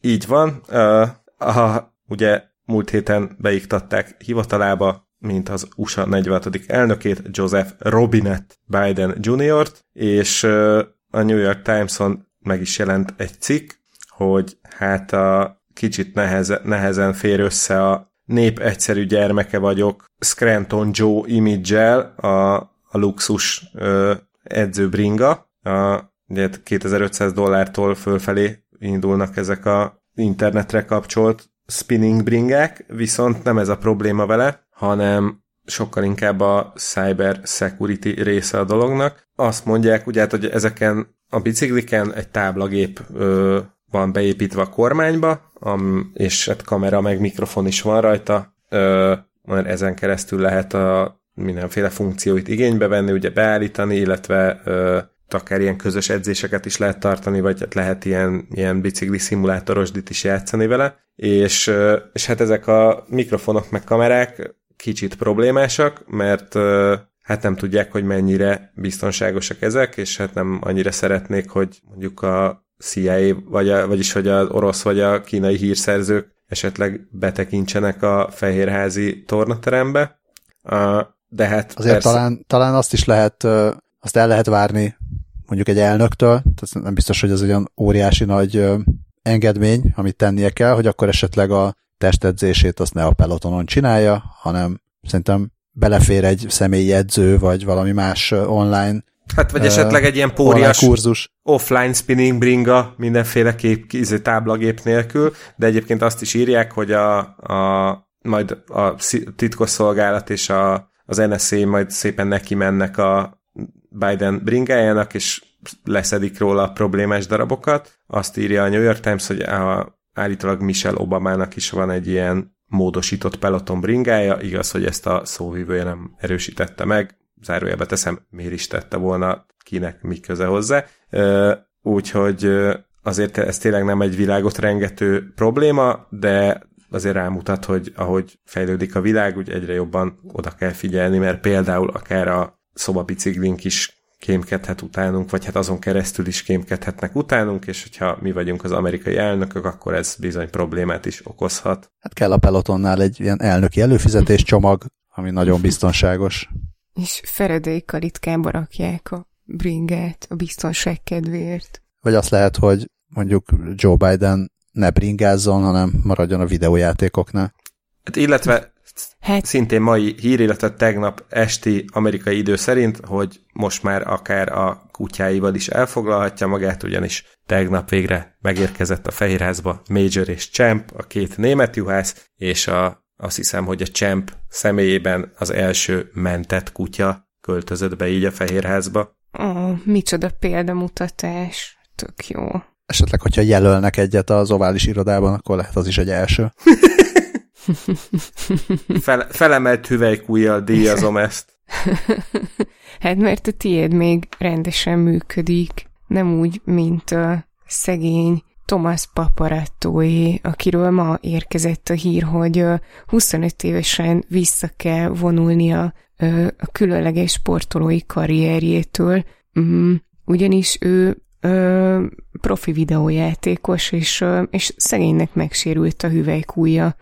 Így van. Uh, aha, ugye múlt héten beiktatták hivatalába, mint az USA 46. elnökét, Joseph Robinett Biden Jr.-t, és uh, a New York Times-on meg is jelent egy cikk, hogy hát a kicsit neheze, nehezen fér össze a nép egyszerű gyermeke vagyok Scranton Joe image a, a luxus uh, edzőbringa, a ugye 2500 dollártól fölfelé indulnak ezek a internetre kapcsolt spinning bringák, viszont nem ez a probléma vele, hanem sokkal inkább a cyber security része a dolognak. Azt mondják, ugye, hát, hogy ezeken a bicikliken egy táblagép ö, van beépítve a kormányba, am, és hát kamera meg mikrofon is van rajta, ö, mert ezen keresztül lehet a mindenféle funkcióit igénybe venni, ugye beállítani, illetve ö, akár ilyen közös edzéseket is lehet tartani, vagy hát lehet ilyen, ilyen bicikli szimulátorosdit is játszani vele, és, és hát ezek a mikrofonok meg kamerák kicsit problémásak, mert hát nem tudják, hogy mennyire biztonságosak ezek, és hát nem annyira szeretnék, hogy mondjuk a CIA, vagy a, vagyis hogy az orosz vagy a kínai hírszerzők esetleg betekintsenek a fehérházi tornaterembe. De hát Azért persze... talán, talán azt is lehet, azt el lehet várni mondjuk egy elnöktől, tehát nem biztos, hogy ez olyan óriási nagy engedmény, amit tennie kell, hogy akkor esetleg a testedzését azt ne a pelotonon csinálja, hanem szerintem belefér egy személyi edző, vagy valami más online Hát vagy esetleg egy ilyen póriás kurzus. offline spinning bringa mindenféle kép, táblagép nélkül, de egyébként azt is írják, hogy a, a majd a titkosszolgálat és a, az NSA majd szépen neki mennek a Biden bringájának, és leszedik róla a problémás darabokat. Azt írja a New York Times, hogy a, állítólag Michelle Obamának is van egy ilyen módosított peloton bringája, igaz, hogy ezt a szóvívője nem erősítette meg, zárójelbe teszem, miért is tette volna, kinek mi köze hozzá. Úgyhogy azért ez tényleg nem egy világot rengető probléma, de azért rámutat, hogy ahogy fejlődik a világ, úgy egyre jobban oda kell figyelni, mert például akár a szobabiciklink is kémkedhet utánunk, vagy hát azon keresztül is kémkedhetnek utánunk, és hogyha mi vagyunk az amerikai elnökök, akkor ez bizony problémát is okozhat. Hát kell a pelotonnál egy ilyen elnöki előfizetés csomag, ami nagyon biztonságos. És feredékkal ritkába rakják a bringát a biztonság kedvéért. Vagy azt lehet, hogy mondjuk Joe Biden ne bringázzon, hanem maradjon a videójátékoknál. Hát illetve Hát. Szintén mai hír, illetve tegnap esti amerikai idő szerint, hogy most már akár a kutyáival is elfoglalhatja magát, ugyanis tegnap végre megérkezett a Fehérházba Major és Champ, a két német juhász, és a, azt hiszem, hogy a Champ személyében az első mentett kutya költözött be így a Fehérházba. Ó, oh, micsoda példamutatás. Tök jó. Esetleg, hogyha jelölnek egyet az ovális irodában, akkor lehet az is egy első. [LAUGHS] Fel, felemelt hüvelykújjal díjazom ezt. [LAUGHS] hát mert a tiéd még rendesen működik, nem úgy, mint a szegény Thomas Paparattóé, akiről ma érkezett a hír, hogy 25 évesen vissza kell vonulnia a különleges sportolói karrierjétől, mm, ugyanis ő profi videójátékos, és, és szegénynek megsérült a hüvelykújja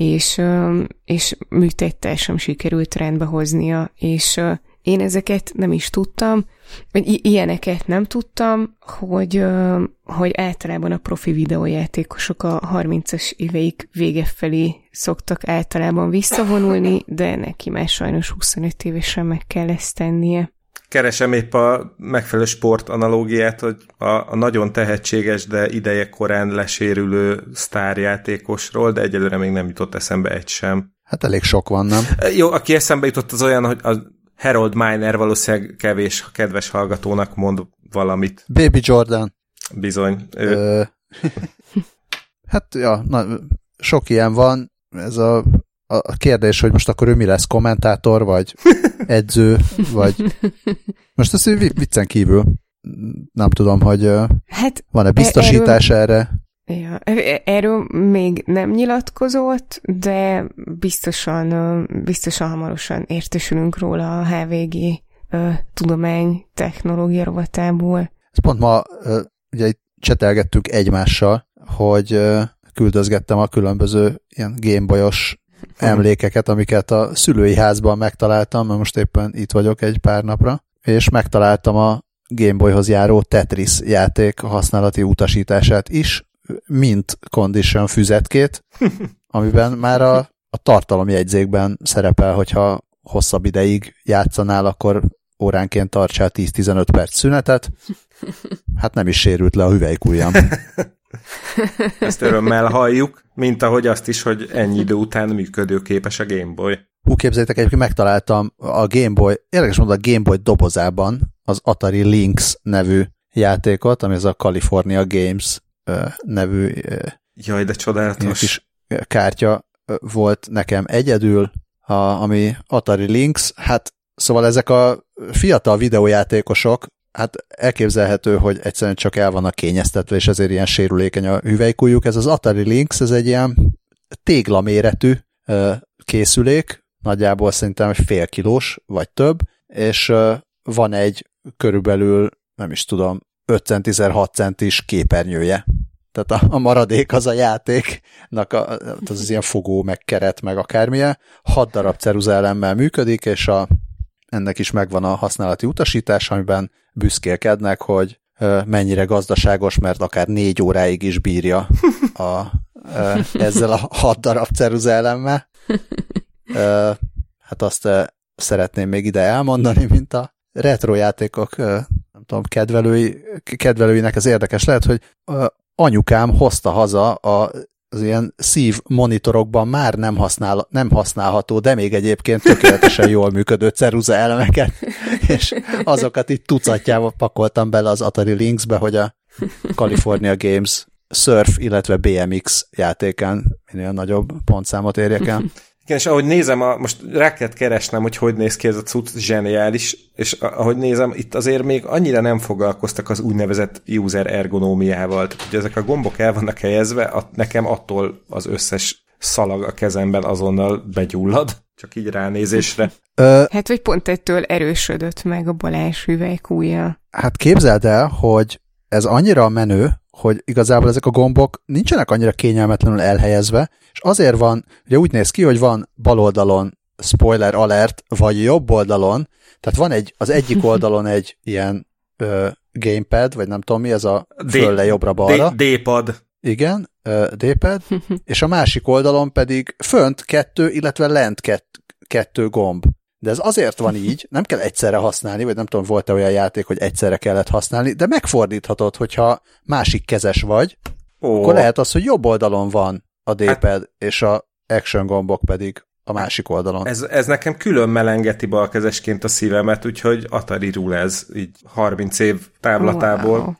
és, és műtéttel sem sikerült rendbe hoznia, és én ezeket nem is tudtam, vagy ilyeneket nem tudtam, hogy, hogy általában a profi videójátékosok a 30-as éveik vége felé szoktak általában visszavonulni, de neki már sajnos 25 évesen meg kell ezt tennie keresem épp a megfelelő sport analógiát, hogy a, a nagyon tehetséges, de ideje korán lesérülő sztárjátékosról, de egyelőre még nem jutott eszembe egy sem. Hát elég sok van, nem? Jó, aki eszembe jutott az olyan, hogy a Harold Miner valószínűleg kevés kedves hallgatónak mond valamit. Baby Jordan. Bizony. Ő... [LAUGHS] hát, ja, na, sok ilyen van. Ez a a kérdés, hogy most akkor ő mi lesz, kommentátor, vagy [LAUGHS] edző, vagy... Most azt viccen kívül nem tudom, hogy hát, van-e biztosítás erről, erre. Ja, e, erről még nem nyilatkozott, de biztosan, biztosan hamarosan értesülünk róla a HVG tudomány technológia rovatából. Ezt pont ma ugye itt csetelgettük egymással, hogy küldözgettem a különböző ilyen Gameboyos emlékeket, amiket a szülői házban megtaláltam, mert most éppen itt vagyok egy pár napra, és megtaláltam a Gameboyhoz járó Tetris játék használati utasítását is, mint condition füzetkét, [LAUGHS] amiben már a, a tartalomjegyzékben szerepel, hogyha hosszabb ideig játszanál, akkor óránként tartsál 10-15 perc szünetet, [LAUGHS] hát nem is sérült le a hüvelykujjam. [LAUGHS] Ezt örömmel halljuk, mint ahogy azt is, hogy ennyi idő után működőképes a Game Boy. Hú, képzeljétek, egyébként megtaláltam a Game Boy, érdekes mondom, a Game Boy dobozában az Atari Lynx nevű játékot, ami az a California Games nevű Jaj, de csodálatos. kis kártya volt nekem egyedül, a, ami Atari Lynx, hát szóval ezek a fiatal videójátékosok, hát elképzelhető, hogy egyszerűen csak el vannak kényeztetve, és ezért ilyen sérülékeny a hüvelykújuk. Ez az Atari Lynx, ez egy ilyen téglaméretű készülék, nagyjából szerintem fél kilós, vagy több, és van egy körülbelül, nem is tudom, 5 centi, 6 centis képernyője. Tehát a, a maradék az a játéknak, a, az, az ilyen fogó, meg keret, meg akármilyen. 6 darab ceruzelemmel működik, és a, ennek is megvan a használati utasítás, amiben büszkélkednek, hogy mennyire gazdaságos, mert akár négy óráig is bírja a, [LAUGHS] ezzel a hat darab ceruzelemmel. Hát azt szeretném még ide elmondani, mint a retro játékok nem tudom, kedvelői, kedvelőinek ez érdekes lehet, hogy anyukám hozta haza a az ilyen szív monitorokban már nem, használ, nem használható, de még egyébként tökéletesen jól működő ceruza elemeket, [LAUGHS] és azokat itt tucatjával pakoltam bele az Atari Lynxbe, hogy a California Games Surf, illetve BMX játékán minél nagyobb pontszámot érjek el. Igen, és ahogy nézem, a, most rá kellett keresnem, hogy hogy néz ki ez a cucc, zseniális, és ahogy nézem, itt azért még annyira nem foglalkoztak az úgynevezett user ergonómiával. Tehát, hogy ezek a gombok el vannak helyezve, a, nekem attól az összes szalag a kezemben azonnal begyullad, csak így ránézésre. Hát, vagy pont ettől erősödött meg a Balázs hüvelykúja. Hát képzeld el, hogy ez annyira menő, hogy igazából ezek a gombok nincsenek annyira kényelmetlenül elhelyezve, és azért van, ugye úgy néz ki, hogy van bal oldalon spoiler alert, vagy jobb oldalon, tehát van egy, az egyik [LAUGHS] oldalon egy ilyen ö, gamepad, vagy nem tudom mi, ez a fölle jobbra-balra. D-pad. Igen, D-pad, [LAUGHS] és a másik oldalon pedig fönt kettő, illetve lent kett, kettő gomb. De ez azért van így, nem kell egyszerre használni, vagy nem tudom, volt-e olyan játék, hogy egyszerre kellett használni, de megfordíthatod, hogyha másik kezes vagy, Ó. akkor lehet az, hogy jobb oldalon van a D-pad, hát, és a action gombok pedig a másik oldalon. Ez, ez nekem külön melengeti balkezesként a szívemet, úgyhogy Atari rule ez, így 30 év távlatából. Wow.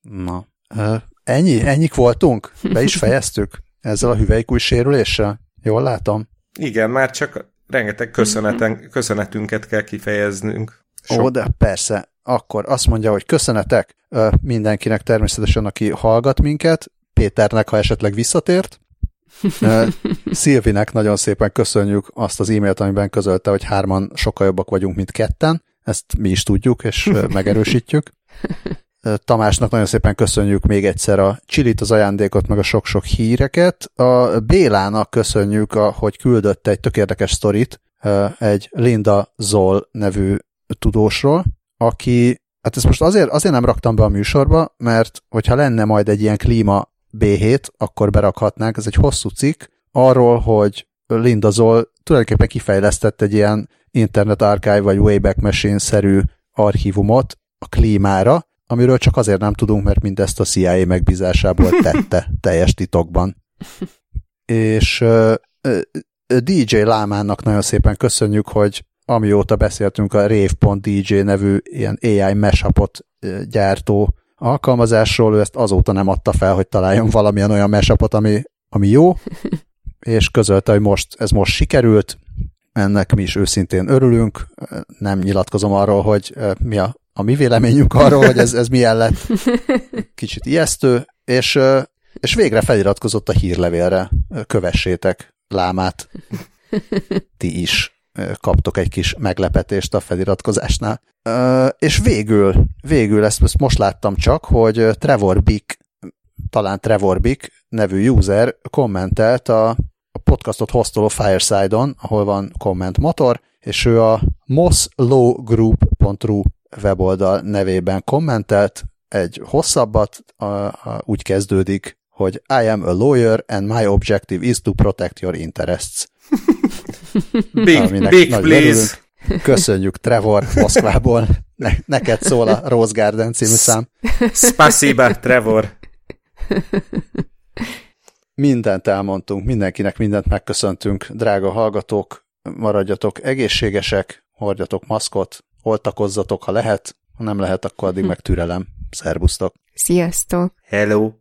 [LAUGHS] Na, ennyi? Ennyik voltunk? Be is fejeztük ezzel a hüvelykúj sérüléssel? Jól látom? Igen, már csak rengeteg köszöneten, köszönetünket kell kifejeznünk. Sok. Ó, de persze. Akkor azt mondja, hogy köszönetek mindenkinek természetesen, aki hallgat minket, Péternek, ha esetleg visszatért, [LAUGHS] Szilvinek nagyon szépen köszönjük azt az e-mailt, amiben közölte, hogy hárman sokkal jobbak vagyunk, mint ketten. Ezt mi is tudjuk, és megerősítjük. [LAUGHS] Tamásnak nagyon szépen köszönjük még egyszer a csilit, az ajándékot, meg a sok-sok híreket. A Bélának köszönjük, hogy küldött egy tök érdekes sztorit egy Linda Zoll nevű tudósról, aki, hát ezt most azért, azért nem raktam be a műsorba, mert hogyha lenne majd egy ilyen klíma B7, akkor berakhatnánk, ez egy hosszú cikk, arról, hogy Linda Zoll tulajdonképpen kifejlesztett egy ilyen Internet Archive vagy Wayback Machine-szerű archívumot a klímára, amiről csak azért nem tudunk, mert mindezt a CIA megbízásából [LAUGHS] tette teljes titokban. És uh, DJ Lámának nagyon szépen köszönjük, hogy amióta beszéltünk a Rave.dj nevű ilyen AI mashupot gyártó alkalmazásról, ő ezt azóta nem adta fel, hogy találjon valamilyen olyan mashupot, ami, ami jó, [LAUGHS] és közölte, hogy most, ez most sikerült, ennek mi is őszintén örülünk, nem nyilatkozom arról, hogy mi a a mi véleményünk arról, hogy ez, ez milyen lett. Kicsit ijesztő, és, és végre feliratkozott a hírlevélre. Kövessétek lámát. Ti is kaptok egy kis meglepetést a feliratkozásnál. És végül, végül ezt, ezt most láttam csak, hogy Trevor Bick, talán Trevor Bick nevű user kommentelt a, podcastot hostoló Fireside-on, ahol van komment motor, és ő a moslowgroup.ru weboldal nevében kommentelt egy hosszabbat, a, a, úgy kezdődik, hogy I am a lawyer and my objective is to protect your interests. [LAUGHS] big, big please. Köszönjük, Trevor, Moszkvából. Ne, neked szól a Rose Garden című szám. Spasiba, Trevor. Mindent elmondtunk, mindenkinek mindent megköszöntünk. Drága hallgatók, maradjatok egészségesek, hordjatok maszkot, oltakozzatok, ha lehet, ha nem lehet, akkor addig meg türelem. Szerbusztok! Sziasztok! Hello!